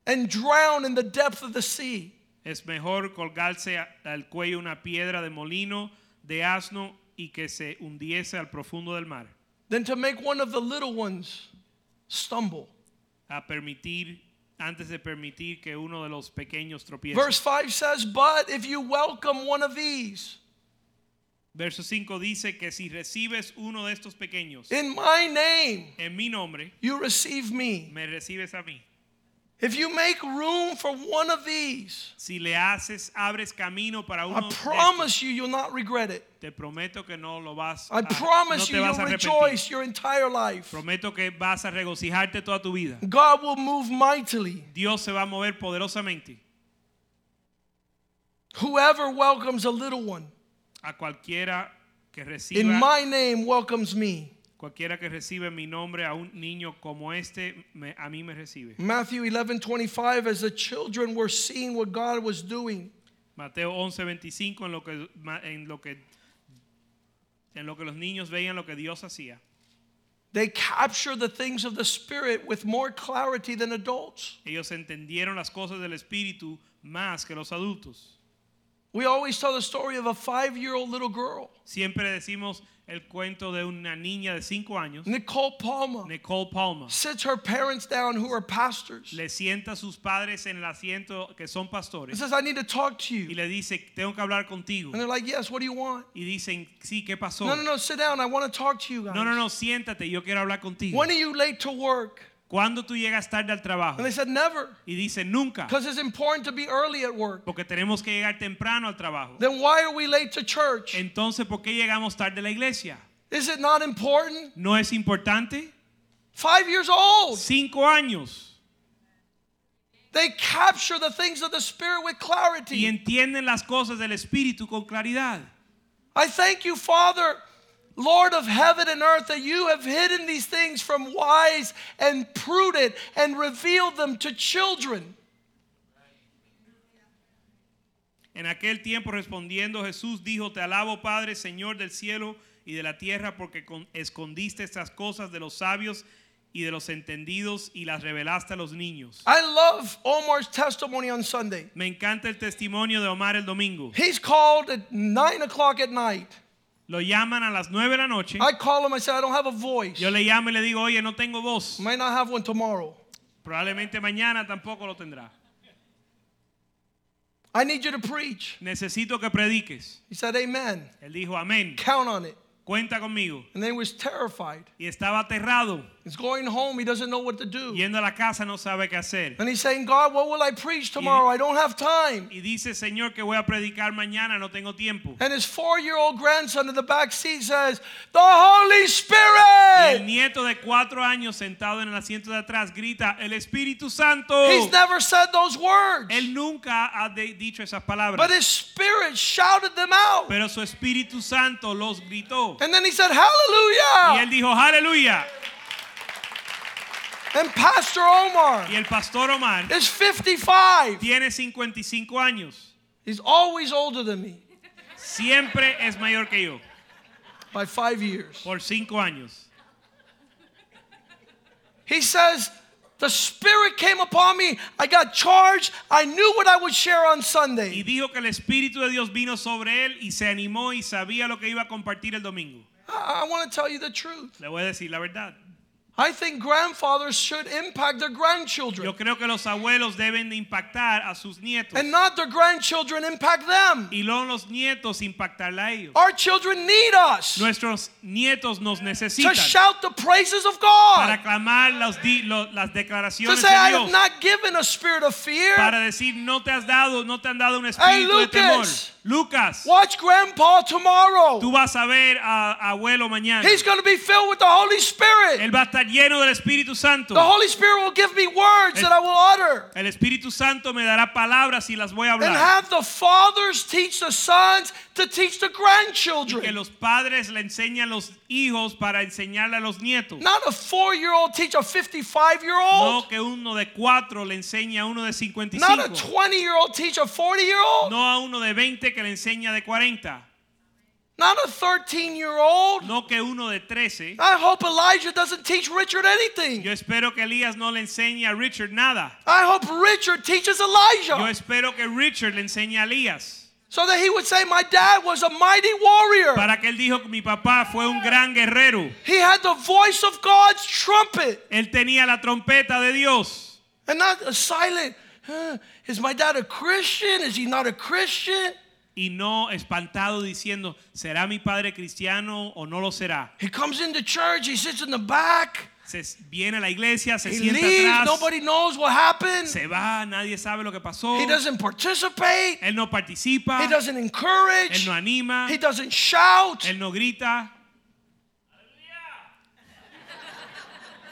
and drown in the depth of the sea Es mejor colgarse al cuello una piedra de molino de asno y que se hundiese al profundo del mar than to make one of the little ones stumble. a permitir antes de permitir que uno de los pequeños tropiece. Verse 5 says, But if you welcome one of these Verso 5 dice que si recibes uno de estos pequeños in my name, en mi nombre, you receive me. me recibes a mí. If you make room for one of these, Si le haces, abres camino para uno I de estos, promise you, you'll not regret it. te prometo que no lo vas I a, no promise te you, you'll rejoice your entire life. Prometo que vas a regocijarte toda tu vida. God will move mightily. Dios se va a mover poderosamente Whoever welcomes a little one a cualquiera que in my name welcomes me. Cualquiera que recibe mi nombre a un niño como este me- a mí me recibe. Matthew 11:25 as the children were seeing what God was doing, Mateo 11:25 en lo que en lo que en lo que los niños veían lo que Dios hacía. they capture the things of the Spirit with more clarity than adults. Ellos entendieron las cosas del espíritu más que los adultos. We always tell the story of a five year old little girl, Siempre decimos el cuento de una niña de cinco años, Nicole Palmer, Nicole Palma. sits her parents down who are pastors. Le sienta a sus padres en el asiento que son pastores says, I need to talk to y you. le dice, tengo que hablar contigo. And they're like, Yes, what do you want? Y dicen, sí, ¿qué pasó? No, no, no, sit down. I want to talk to you guys. No, no, no, siéntate, yo quiero hablar contigo. When are you late to work? ¿Cuándo tú llegas tarde al trabajo? And they said, Never. Y dice, nunca, Because it's important to be early at work. porque tenemos que llegar temprano al trabajo. Then why are we late to church? Entonces, ¿por qué llegamos tarde a la iglesia? Is it not important? ¿No es importante? Five years old. Cinco años. They capture the things of the Spirit with Y clarity. entienden las cosas del Espíritu con claridad. I thank you, Father, Lord of heaven and earth, that you have hidden these things from wise and prudent and revealed them to children. En aquel tiempo respondiendo Jesús dijo, te alabo Padre, Señor del cielo y de la tierra, porque escondiste estas cosas de los sabios y de los entendidos y las revelaste a los niños. I love Omar's testimony on Sunday. Me encanta el testimonio de Omar el domingo. He's called at nine o'clock at night. Lo llaman a las nueve de la noche. I call him, I say, I don't have a voice. Yo le llamo y le digo, oye, no tengo voz. Might not have one tomorrow. Probablemente mañana tampoco lo tendrá. I need you to preach. Necesito que prediques. He said, Amen. Él dijo, amén. Count on it. Cuenta conmigo. And then he was terrified. Y estaba aterrado. He's going home. He doesn't know what to do. Yendo a la casa no sabe qué hacer. And he's saying, God, what will I preach tomorrow? I don't have time. Y dice, Señor, que voy a predicar mañana, no tengo tiempo. And his four year old grandson in the back seat says, The Holy Y el Spirit. nieto de cuatro años sentado en el asiento de atrás grita, el Espíritu Santo. He's never said those words. Él nunca ha dicho esas palabras. But his spirit shouted them out. Pero su Espíritu Santo los gritó. And then he said, Hallelujah. Y él Hallelujah. dijo, aleluya. And Pastor Omar Y el pastor Omar is 55. tiene 55 años. He's always older than me Siempre es mayor que yo. by five years. Por cinco años. He says, The Spirit came upon me. I got charged. I knew what I would share on Sunday. Y dijo que el Espíritu de Dios vino sobre él y se animó y sabía lo que iba a compartir el domingo. I, want to tell you the truth. Le voy a decir la verdad. I think grandfathers should impact their grandchildren Yo creo que los abuelos deben de impactar a sus nietos. and not their grandchildren impact them. Y luego los nietos impactarla a ellos. Our children need us Nuestros nietos nos necesitan. to shout the praises of God. para clamar lo- las To say, de I have not given a spirit of fear. Para decir, no te has dado, no te han dado un Hey, espíritu de temor. Lucas. Watch grandpa tomorrow. tú vas a ver a, abuelo mañana. He's going to be filled with the Holy Spirit. Él va a estar lleno del Espíritu Santo. The Holy Spirit will give me words that I will utter. El Espíritu Santo me dará palabras y las voy a hablar. And have the fathers teach the sons to teach the Y que grandchildren. los padres le enseñan los hijos para enseñarle a los nietos. Not a four year old teach a 55-year-old. No que uno de cuatro le enseñe a uno de Not a 20 year old teach a 40 year old. No a uno de 20 que le enseña de 40. Not a 13 year old. No que uno de 13. I hope Elijah doesn't teach Richard anything. Yo espero que Elías no le enseñe a Richard nada. I hope Richard teaches Yo Elijah espero que Richard le enseñe a Elías. so that he would say, My dad was a mighty warrior. Para que él dijo que mi papá fue un gran guerrero. He had the voice of God's trumpet Él tenía la trompeta de Dios. and not a silent. "Huh, is my dad a Christian? Is he not a Christian? Y no espantado diciendo, ¿será mi padre cristiano o no lo será? He comes into church, he sits in the back, Se viene a la iglesia, se he sienta leaves, atrás, nobody knows what happened. se va, nadie sabe lo que pasó. He doesn't participate, Él no participa, he doesn't él encourage, no anima, he doesn't shout. él no grita.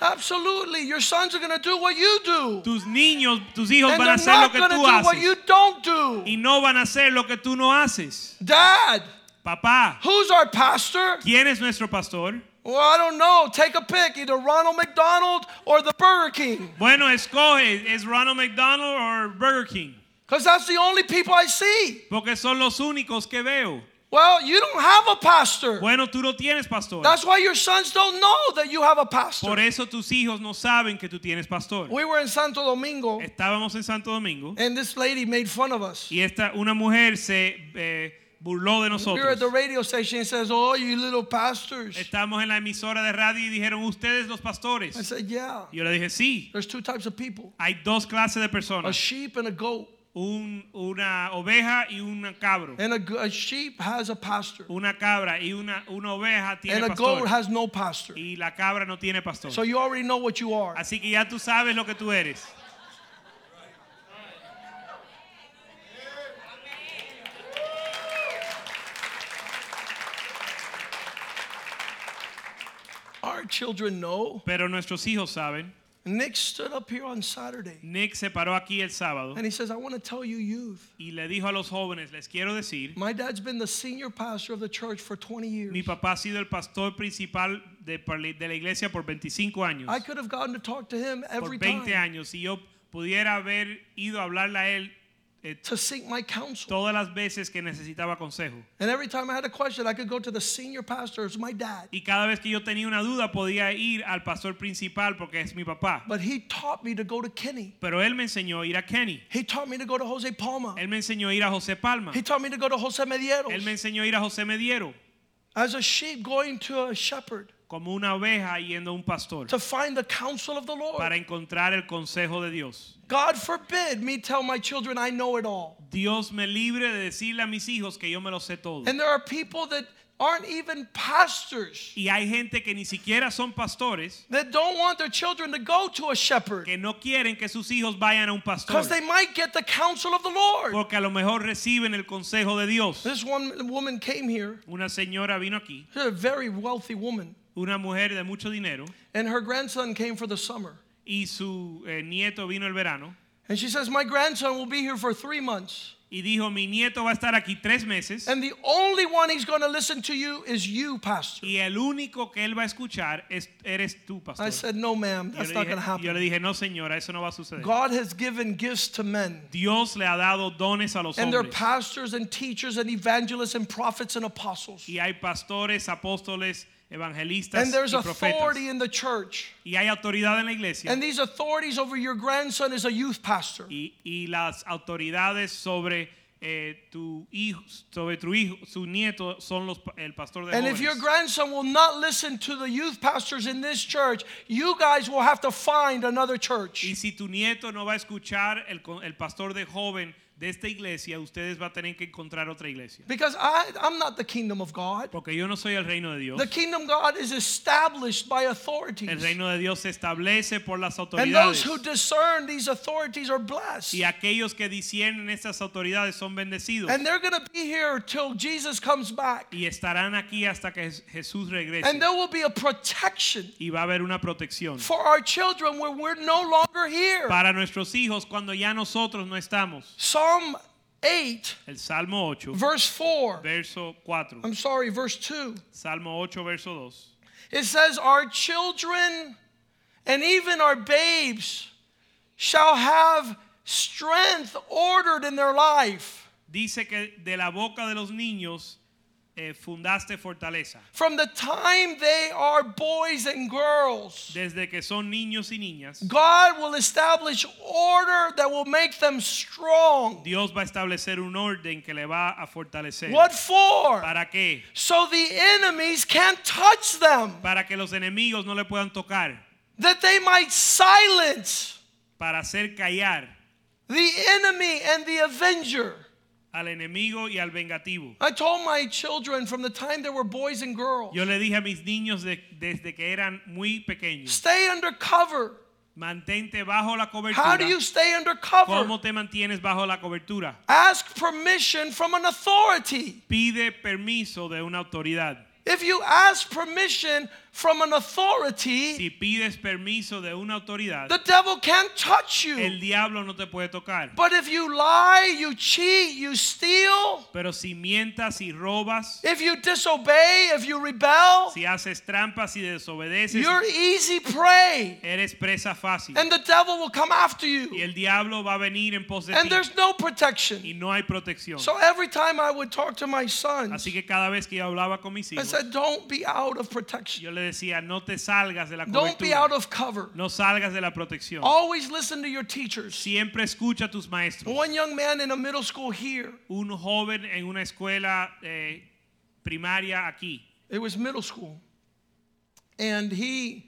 Absolutely, your sons are going to do what you do. Tus niños, tus hijos And van a hacer lo que tú do what you don't do. Y no van a hacer lo que tú no haces. Dad, Papá, who's our pastor? ¿quién es nuestro pastor? Well, I don't know. Take a pick, either Ronald McDonald or the Burger King. Bueno, escoge, ¿es Ronald McDonald o Burger King? Because that's the only people I see. Porque son los únicos que veo. Well, you don't have a pastor. Bueno, tú no tienes pastor. That's why your sons don't know that you have a pastor. Por eso tus hijos no saben que tú tienes pastor. We were in Santo Domingo, Estábamos en Santo Domingo and this lady made fun of us. y esta una mujer se eh, burló de nosotros. We were at the radio station and says, "Oh, you little pastors." Estamos en la emisora de radio y dijeron, "Ustedes los pastores." I said, "Yeah." Y yo le dije, "Sí, There's two types of people: hay dos clases de personas. a sheep and a goat. Un, una oveja y un cabro. And a, a sheep has a pastor, Una cabra y una, una oveja tiene and a goat pastor has no pastor. y la cabra no tiene pastor. So you already know what you are. Así que ya tú sabes lo que tú eres. Our children know. pero nuestros hijos saben. Nick stood up here on Saturday Nick se paró aquí el sábado and he says, I want to tell you, youth, y le dijo a los jóvenes, les quiero decir, my dad's been the senior pastor of the church for 20 years. mi papá ha sido el pastor principal de, de la iglesia por 25 años. I could have gotten to talk to him Por every 20 time años. Si yo pudiera haber ido a hablarle a él to seek my counsel. todas las veces que necesitaba consejo. And every time I had a question, I could go to the senior pastor, it's my dad. Y cada vez que yo tenía una duda podía ir al pastor principal porque es mi papá. But he taught me to go to Kenny. Pero él me enseñó a ir a Kenny. He taught me to go to Jose Palma. Él me enseñó a ir a José Palma. He taught me to go to Jose Él me enseñó a ir a José Mediero As a sheep going to a shepherd como una oveja yendo a un pastor to find the counsel of the Lord. para encontrar el consejo de Dios. God forbid me tell my children I know it all. Dios me libre de decirle a mis hijos que yo me lo sé todo. And there are people that aren't even pastors Y hay gente que ni siquiera son pastores that don't want their children to go to a shepherd que no quieren que sus hijos vayan a un pastor because they might get the counsel of the Lord. porque a lo mejor reciben el consejo de Dios. This one woman came here, Una señora vino aquí, she's a very wealthy woman, una mujer de mucho dinero, and her grandson came for the summer. y su eh, nieto vino el verano And she says, My grandson will be here for three months. y dijo, mi nieto va a estar aquí tres meses And the only one he's going to listen to you is you, Pastor. y el único que él va a escuchar es, eres tú, pastor. I said, No, ma'am, that's not going to happen. yo le dije, no señora, eso no va a suceder. God has given gifts to men. Dios le ha dado dones a los And they're pastors and teachers and evangelists and prophets and apostles. Y hay pastores, apóstoles, evangelistas And there's y profetas. authority in the church. Y hay autoridad en la iglesia. And these authorities over your grandson is a youth pastor. y, y las autoridades sobre eh, tu hijo, sobre tu hijo, su nieto son los el pastor de And if your grandson will not listen to the youth pastors in this church, you guys will have to find another church. y si tu nieto no va a escuchar el, el pastor de joven de esta iglesia, ustedes van a tener que encontrar otra iglesia. Because I, I'm not the kingdom of God. Porque yo no soy el reino de Dios. The kingdom of God is established by El authorities. reino de Dios se establece por las And those autoridades. who discern these authorities are blessed. Y aquellos que disciernen estas autoridades son bendecidos. And they're going to be here till Jesus comes back. Y estarán aquí hasta que Jes- Jesús regrese. And there will be a protection Y va a haber una protección. for our children when we're no longer here. Para nuestros hijos cuando ya nosotros no estamos. Psalm 8, El Salmo 8, verse 4. verso 4. I'm sorry, verse 2. Salmo 8, verso 2. It says, Our children and even our babes shall have strength ordered in their life. Dice que de la boca de los niños eh, fundaste fortaleza. From the time they are boys and girls, Desde que son niños y niñas, God will establish order that will make them strong. Dios va a establecer un orden que le va a fortalecer. What for? ¿Para qué? So the enemies can't touch them, Para que los enemigos no le puedan tocar. that they might silence Para hacer callar the enemy and the avenger. Al enemigo y al vengativo. I told my children from the time they were boys and girls, Yo le dije a mis niños de- desde que eran muy pequeños, stay under cover. mantente bajo la cobertura. How do you stay under cover? ¿Cómo te mantienes bajo la cobertura? Ask permission from an authority. Pide permiso de una autoridad. If you ask permission from an authority, Si pides permiso de una autoridad, the devil can't touch you. el diablo no te puede tocar. But if you lie, you cheat, you steal, Pero si mientas y robas, if you disobey, if you rebel, si haces trampas y desobedeces, you're easy prey. eres presa fácil. And the devil will come after Y you. el diablo va a venir en pos de And ti. there's no Y protection. no hay protección. So every time I would talk to my sons, Así que cada vez que yo hablaba con mis I said, don't be out of protection. Le decía, no te salgas de la Don't be out cobertura. of cover. No salgas de la protección. Always listen to your teachers. Siempre escucha a tus maestros. One young man in a middle school here, Un joven en una escuela eh, primaria aquí, it was middle school, and he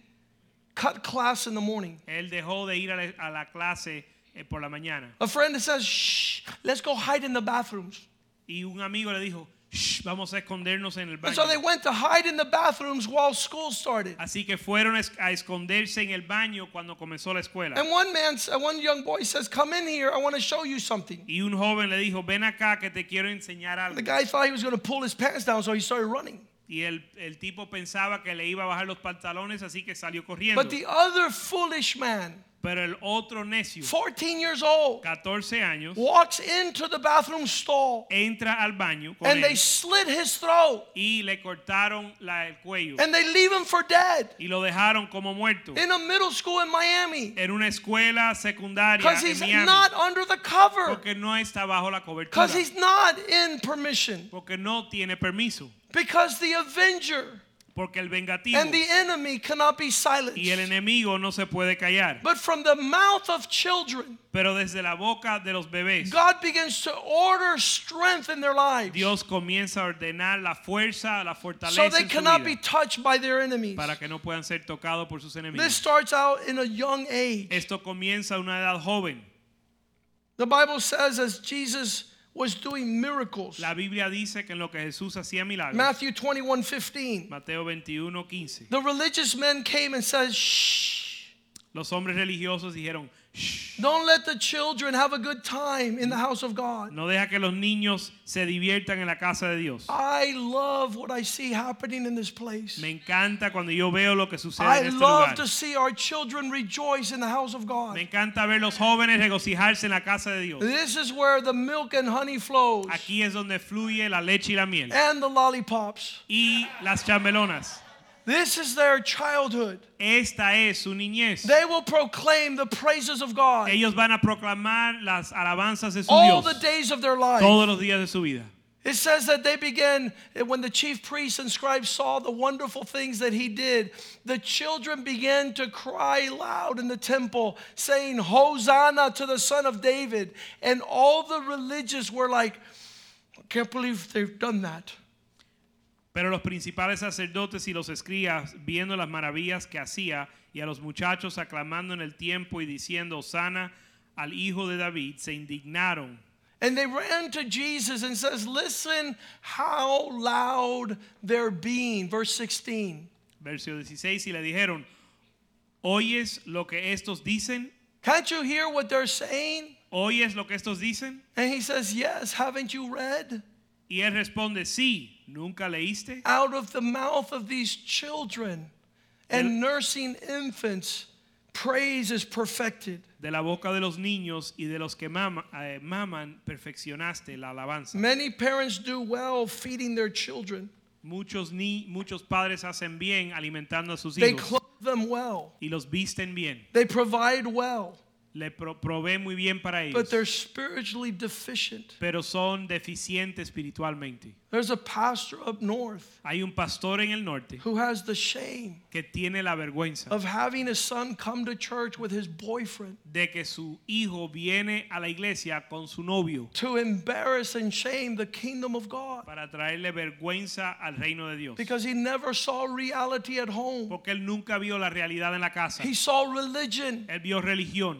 cut class in the morning. él dejó de ir a la, a la clase eh, por la mañana. A friend says, shh, let's go hide in the bathrooms. Y un amigo le dijo, "Shh, vamos a escondernos en el And baño. so they went to hide in the bathrooms while school started. Así que fueron a esconderse en el baño cuando comenzó la escuela. And one man, uh, one young boy says, come in here, I want to show you something. Y un joven le dijo, ven acá que te quiero enseñar algo." The guy thought he was going to pull his pants down, so he started running. Y el, el tipo pensaba que le iba a bajar los pantalones, así que salió corriendo. But the other foolish man, Pero el otro necio, 14 years old, 14 años, walks into the bathroom stall entra al baño con and they slit his throat. y le cortaron la- el cuello. And they leave him for dead. Y lo dejaron como muerto. In a middle school in Miami. En una escuela secundaria because en he's Miami. not under the cover, porque no está bajo la cobertura, because he's not in permission, porque no tiene permiso, because the avenger porque el vengativo and the enemy cannot be silenced. y el enemigo no se puede callar. But from the mouth of children, Pero desde la boca de los bebés, God begins to order strength in their lives Dios comienza a ordenar la fuerza, la so they en su cannot be touched by their enemies. para que no puedan ser tocados por sus This starts out in a young age. Esto comienza a una edad joven. The Bible says as Jesus was doing miracles, La Biblia dice que en lo que Jesús hacía milagros, Matthew 21 15, Mateo 21, 15, the religious men came and said, Shh, los hombres religiosos dijeron, "Shh, don't let the children have a good time in the house of God. no deja que los niños se diviertan en la casa de Dios. I love what I see happening in this place. Me encanta cuando yo veo lo que sucede I en este love lugar. to see our children rejoice in the house of God. Me encanta ver los jóvenes regocijarse en la casa de Dios. This is where the milk and honey flows, Aquí es donde fluye la leche y la miel. and the lollipops. Y las chambelonas. This is their childhood. Esta es su niñez. They will proclaim the praises of God Ellos van a proclamar las alabanzas de su all Dios the days of their life. todos los días de su vida. It says that they began, eh, when the chief priests and scribes saw the wonderful things that he did, the children began to cry loud in the temple, saying, Hosanna to the Son of David. And all the religious were like, I can't believe they've done that. Pero los principales sacerdotes y los escribas, viendo las maravillas que hacía y a los muchachos aclamando en el tiempo y diciendo, sana al hijo de David, se indignaron. And they ran to Jesus and says, Listen how loud they're being. Verse 16. Verso 16, y le dijeron, ¿oyes lo que estos dicen? Can't you hear what they're saying? ¿Oyes lo que estos dicen? And he says, Yes, haven't you read? Y él responde, sí, ¿nunca leíste? Out of the mouth of these children and nursing infants, praise is perfected. De la boca de los niños y de los que mama- eh, maman, perfeccionaste la alabanza. Many parents do well feeding their children, Muchos, ni, muchos padres hacen bien alimentando a sus hijos. they hijos clothe them well, y los visten bien. they provide well, Le pro- provee muy bien para ellos, but they're spiritually deficient. pero son deficientes espiritualmente. There's a pastor up north Hay un pastor en el norte who has the shame que tiene la vergüenza of having his son come to church with his boyfriend de que su hijo viene a la iglesia con su novio to embarrass and shame the kingdom of God para traerle vergüenza al reino de Dios. because he never saw reality at home. Porque él nunca vio la realidad en la casa. He saw religion, Él vio religión,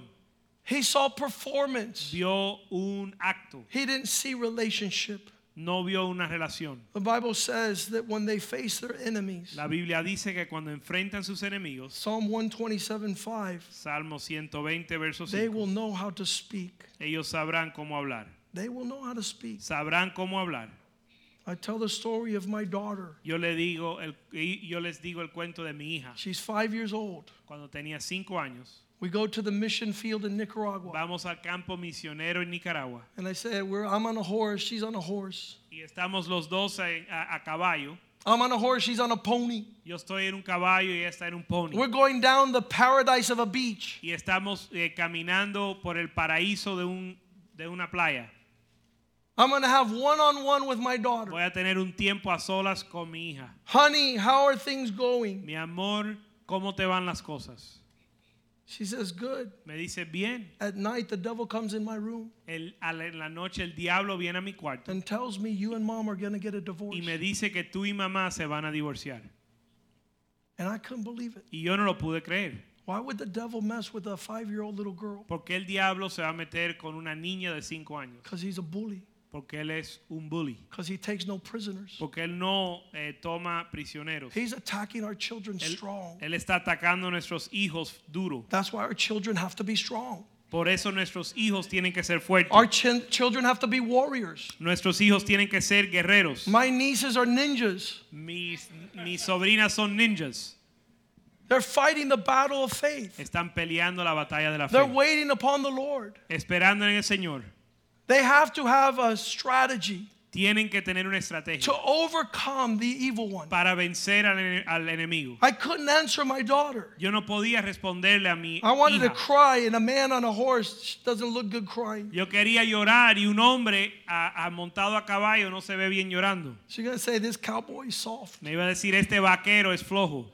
he saw performance. vio un acto, He didn't see relationship. no vio una relación. The Bible says that when they face their enemies, La Biblia dice que cuando enfrentan sus enemigos, Psalm 127 5, Salmo 120, verso they will know how to speak. ellos sabrán cómo hablar. They will know how to speak. Sabrán cómo hablar. I tell the story of my daughter. Yo, le digo el, yo les digo el cuento de mi hija. She's five years old. Cuando tenía cinco años, We go to the mission field in Nicaragua. vamos al campo misionero en Nicaragua And I said, We're, I'm on a horse, she's on a horse. y estamos los dos a, a- a caballo. I'm on a horse, she's on a pony. Yo estoy en un caballo y ella está en un pony. We're going down the paradise of a beach. y estamos eh, caminando por el paraíso de, un, de una playa. I'm going to have one on one with my daughter. Voy a tener un tiempo a solas con mi hija. Honey, how are things going? Mi amor, ¿cómo te van las cosas? She says, Good. Me dice, bien. At night, the devil comes in my room El- a la- en la noche el diablo viene a mi cuarto and tells me you and mom are going to get a divorce. y me dice que tú y mamá se van a divorciar. And I couldn't believe it. Y yo no lo pude creer. Why would the devil mess with a five year old little girl? Porque el diablo se va a meter con una niña de cinco años. Because he's a bully, Porque él es un bully. because he takes no prisoners. Porque él no eh, toma prisioneros. He's attacking our children Él, strong. él está atacando a nuestros hijos duro. That's why our children have to be strong. Por eso nuestros hijos tienen que ser fuertes. Our children have to be warriors. Nuestros hijos tienen que ser guerreros. My nieces are ninjas. Mis, mis sobrinas son ninjas. They're fighting the battle of faith. Están peleando la batalla de la They're fe. waiting upon the Lord. Esperando en el Señor. They have to have a strategy Tienen que tener una to estrategia overcome the evil one. para vencer al, al enemigo. I couldn't answer my daughter. Yo no podía responderle a mi I wanted to hija. cry, and a man on a horse doesn't look good crying. Yo quería llorar y un hombre a- a montado a caballo no se ve bien llorando. She's gonna say this cowboy is soft. Me iba a decir, este vaquero es flojo,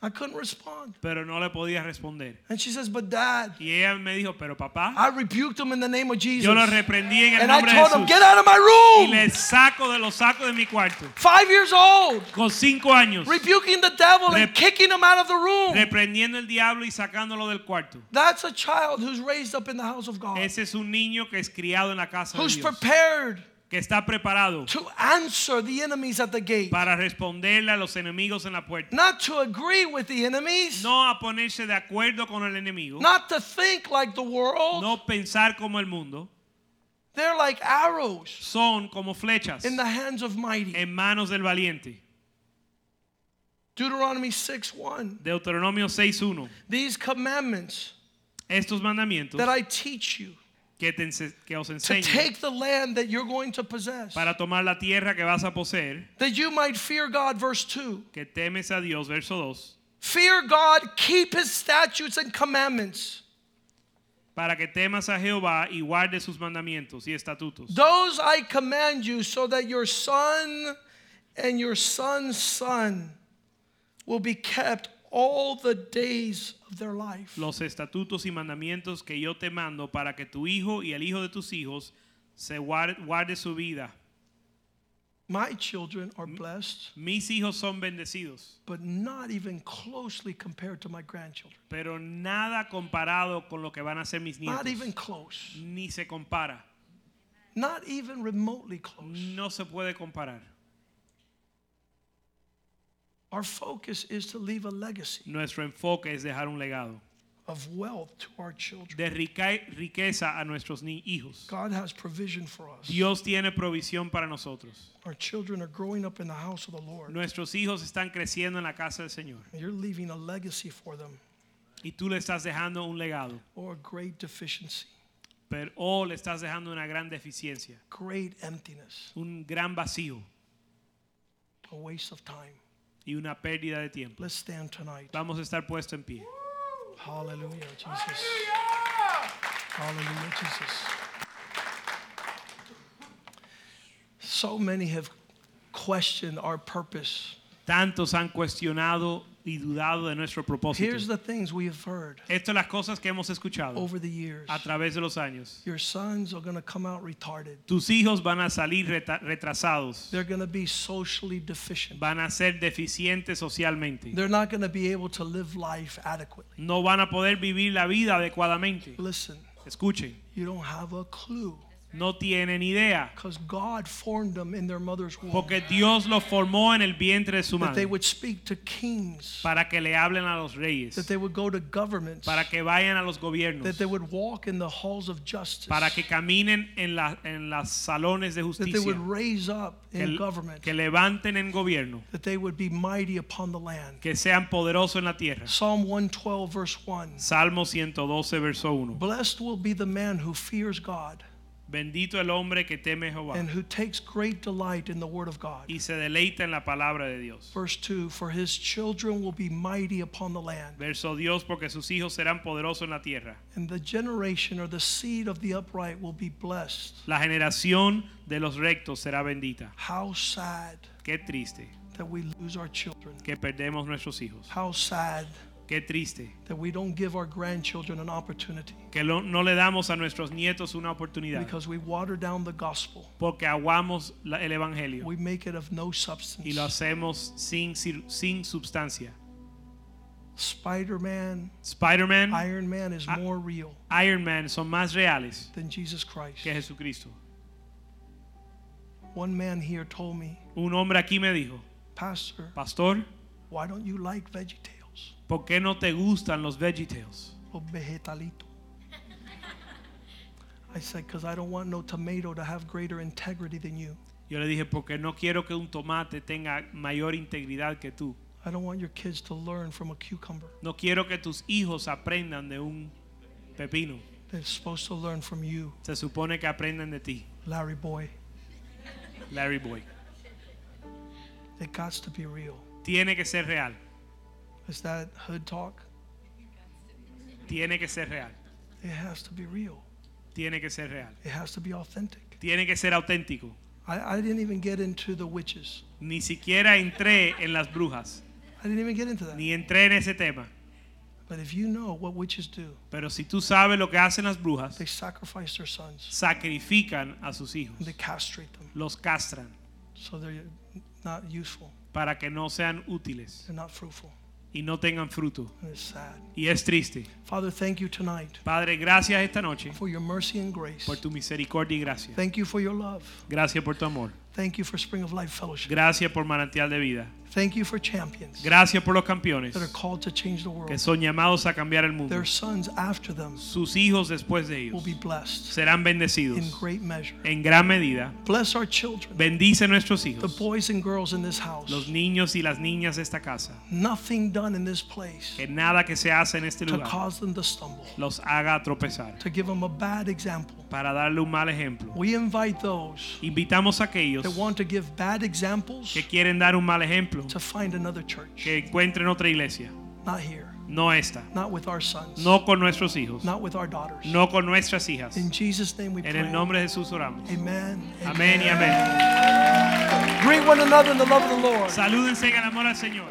I couldn't respond. pero no le podía responder. And she says, But dad, Y ella me dijo, pero papá, I rebuked him in the name of Jesus. yo lo reprendí en el And I nombre de told him, Get out of my room. Y le saco de los sacos de mi cuarto. Five years old, Con cinco años, rebuking the devil and kicking him out of the room. reprendiendo el diablo y sacándolo del cuarto. That's a child who's raised up in the house of God, Ese es un niño que es criado en la casa de Dios. who's prepared que está preparado to answer the enemies at the gate, para responderle a los enemigos en la puerta. not to agree with the enemies, No a ponerse de acuerdo con el enemigo, not to think like the world. no pensar como el mundo. They're like arrows Son como flechas in the hands of mighty. en manos del valiente. Deuteronomy 6 1. Deuteronomio 6.1. These commandments Estos mandamientos that I teach you que, te que os to take the land that you're going to possess, para tomar la tierra que vas a poseer, that you might fear God, verse 2. que temes a Dios, verso 2, Fear God, keep his statutes and commandments. para que temas a Jehová y guardes sus mandamientos y estatutos. Those I command you, so that your son and your son's son will be kept all the days of their life. Los estatutos y mandamientos que yo te mando para que tu hijo y el hijo de tus hijos se guarde, guarde su vida. My children are blessed, Mis hijos son bendecidos, but not even closely compared to my grandchildren. pero nada comparado con lo que van a ser mis Not even nietos. close. Ni se compara. Not even remotely close. No se puede comparar. Our focus is to leave a legacy Nuestro enfoque es dejar un legado of wealth to our children. de riqueza a nuestros hijos. God has provision for us. Dios tiene provisión para nosotros. Our children are growing up in the house of the Lord. Nuestros hijos están creciendo en la casa del Señor You're leaving a legacy for them y tú le estás dejando un legado, or a great deficiency, pero o le estás dejando una gran deficiencia, great emptiness, un gran vacío a waste of time. Y una pérdida de tiempo. Let's stand tonight. Vamos a estar puestos en pie. Hallelujah, Jesus. Hallelujah, Jesus. So many have questioned our purpose. Tantos han cuestionado y dudado de nuestro propósito. Here's the things we have heard Estas son las cosas que hemos escuchado over the years. a través de los años. Your sons are going to come out retarded. Tus hijos van a salir reta- retrasados, They're going to be socially deficient. van a ser deficientes socialmente, They're not going to be able to live life adequately. no van a poder vivir la vida adecuadamente. Listen, Escuchen, you don't have a clue no tienen idea, because God formed them in their mother's womb porque Dios los formó en el vientre de su madre. that they would speak to kings, para que le hablen a los reyes, that they would go to governments, para que vayan a los gobiernos, that they would walk in the halls of justice, para que caminen en, la, en las salones de justicia. that they would raise up in que, government, que levanten en gobierno, that they would be mighty upon the land. que sean poderosos en la tierra. Psalm 112, verse 1. Salmo 112, verso 1. Blessed will be the man who fears God Bendito el hombre que teme Jehová and who takes great delight in the word of God. y se deleita en la palabra de Dios. Verse 2 For his children will be mighty upon the land, Verso Dios, porque sus hijos serán poderosos en la tierra. and the generation or the seed of the upright will be blessed. La generación de los rectos será bendita. How sad Qué triste that we lose our children. que perdemos nuestros hijos. How sad Qué triste that we don't give our grandchildren an opportunity que lo- no le damos a nuestros nietos una oportunidad because we water down the gospel. porque aguamos la- el evangelio We make it of no y substance. lo hacemos sin, sin substancia. Spider Man, Spider-Man, Iron Man is more real Iron Man son más reales than Jesus Christ. que Jesucristo. One man here told me, Un hombre aquí me dijo, Pastor, Pastor, why don't you like VeggieTales? ¿Por qué no te gustan los VeggieTales? Los vegetalitos. I said, because I don't want no tomato to have greater integrity than you. Yo le dije, porque no quiero que un tomate tenga mayor integridad que tú. I don't want your kids to learn from a cucumber. No quiero que tus hijos aprendan de un pepino. They're supposed to learn from you, Se supone que aprendan de ti, Larry boy. Larry Boy. It got to be real. Tiene que ser real. Is that hood talk? Tiene que ser real. It has to be real. Tiene que ser real. It has to be authentic. Tiene que ser auténtico. I, I didn't even get into the witches. Ni siquiera entré en las brujas. I didn't even get into that. Ni entré en ese tema. But if you know what witches do, Pero si tú sabes lo que hacen las brujas, they sacrifice their sons sacrifican a sus hijos. they castrate them Los castran so they're not useful, para que no sean útiles they're not fruitful. Y no tengan fruto. Y es triste. Father, thank you tonight Padre, gracias esta noche for your mercy and grace. por tu misericordia y gracia. Thank you for your love. Gracias por tu amor. Thank you for Spring of Life Fellowship. Gracias por manantial de vida. Thank you for champions Gracias por los campeones that are called to change the que world. son llamados a cambiar el mundo. Their sons after them Sus hijos después de will ellos be blessed serán in bendecidos great measure. en gran medida. Bless our children, Bendice nuestros the hijos, boys and girls in this house. los niños y las niñas de esta casa. Nothing done in this place Que nada que se hace en este to lugar cause them to stumble, los haga tropezar to give them a bad example. para darle un mal ejemplo. We invite those Invitamos a aquellos that want to give bad examples que quieren dar un mal ejemplo to find another church. que encuentren otra iglesia, Not here, no esta, not with our sons, no con nuestros hijos, not with our daughters. no con nuestras hijas. In Jesus' name we En pray. el nombre de Jesús oramos. Amen. Amén y amén. Greet one another in the love of the Lord. Salúdense en el amor al Señor.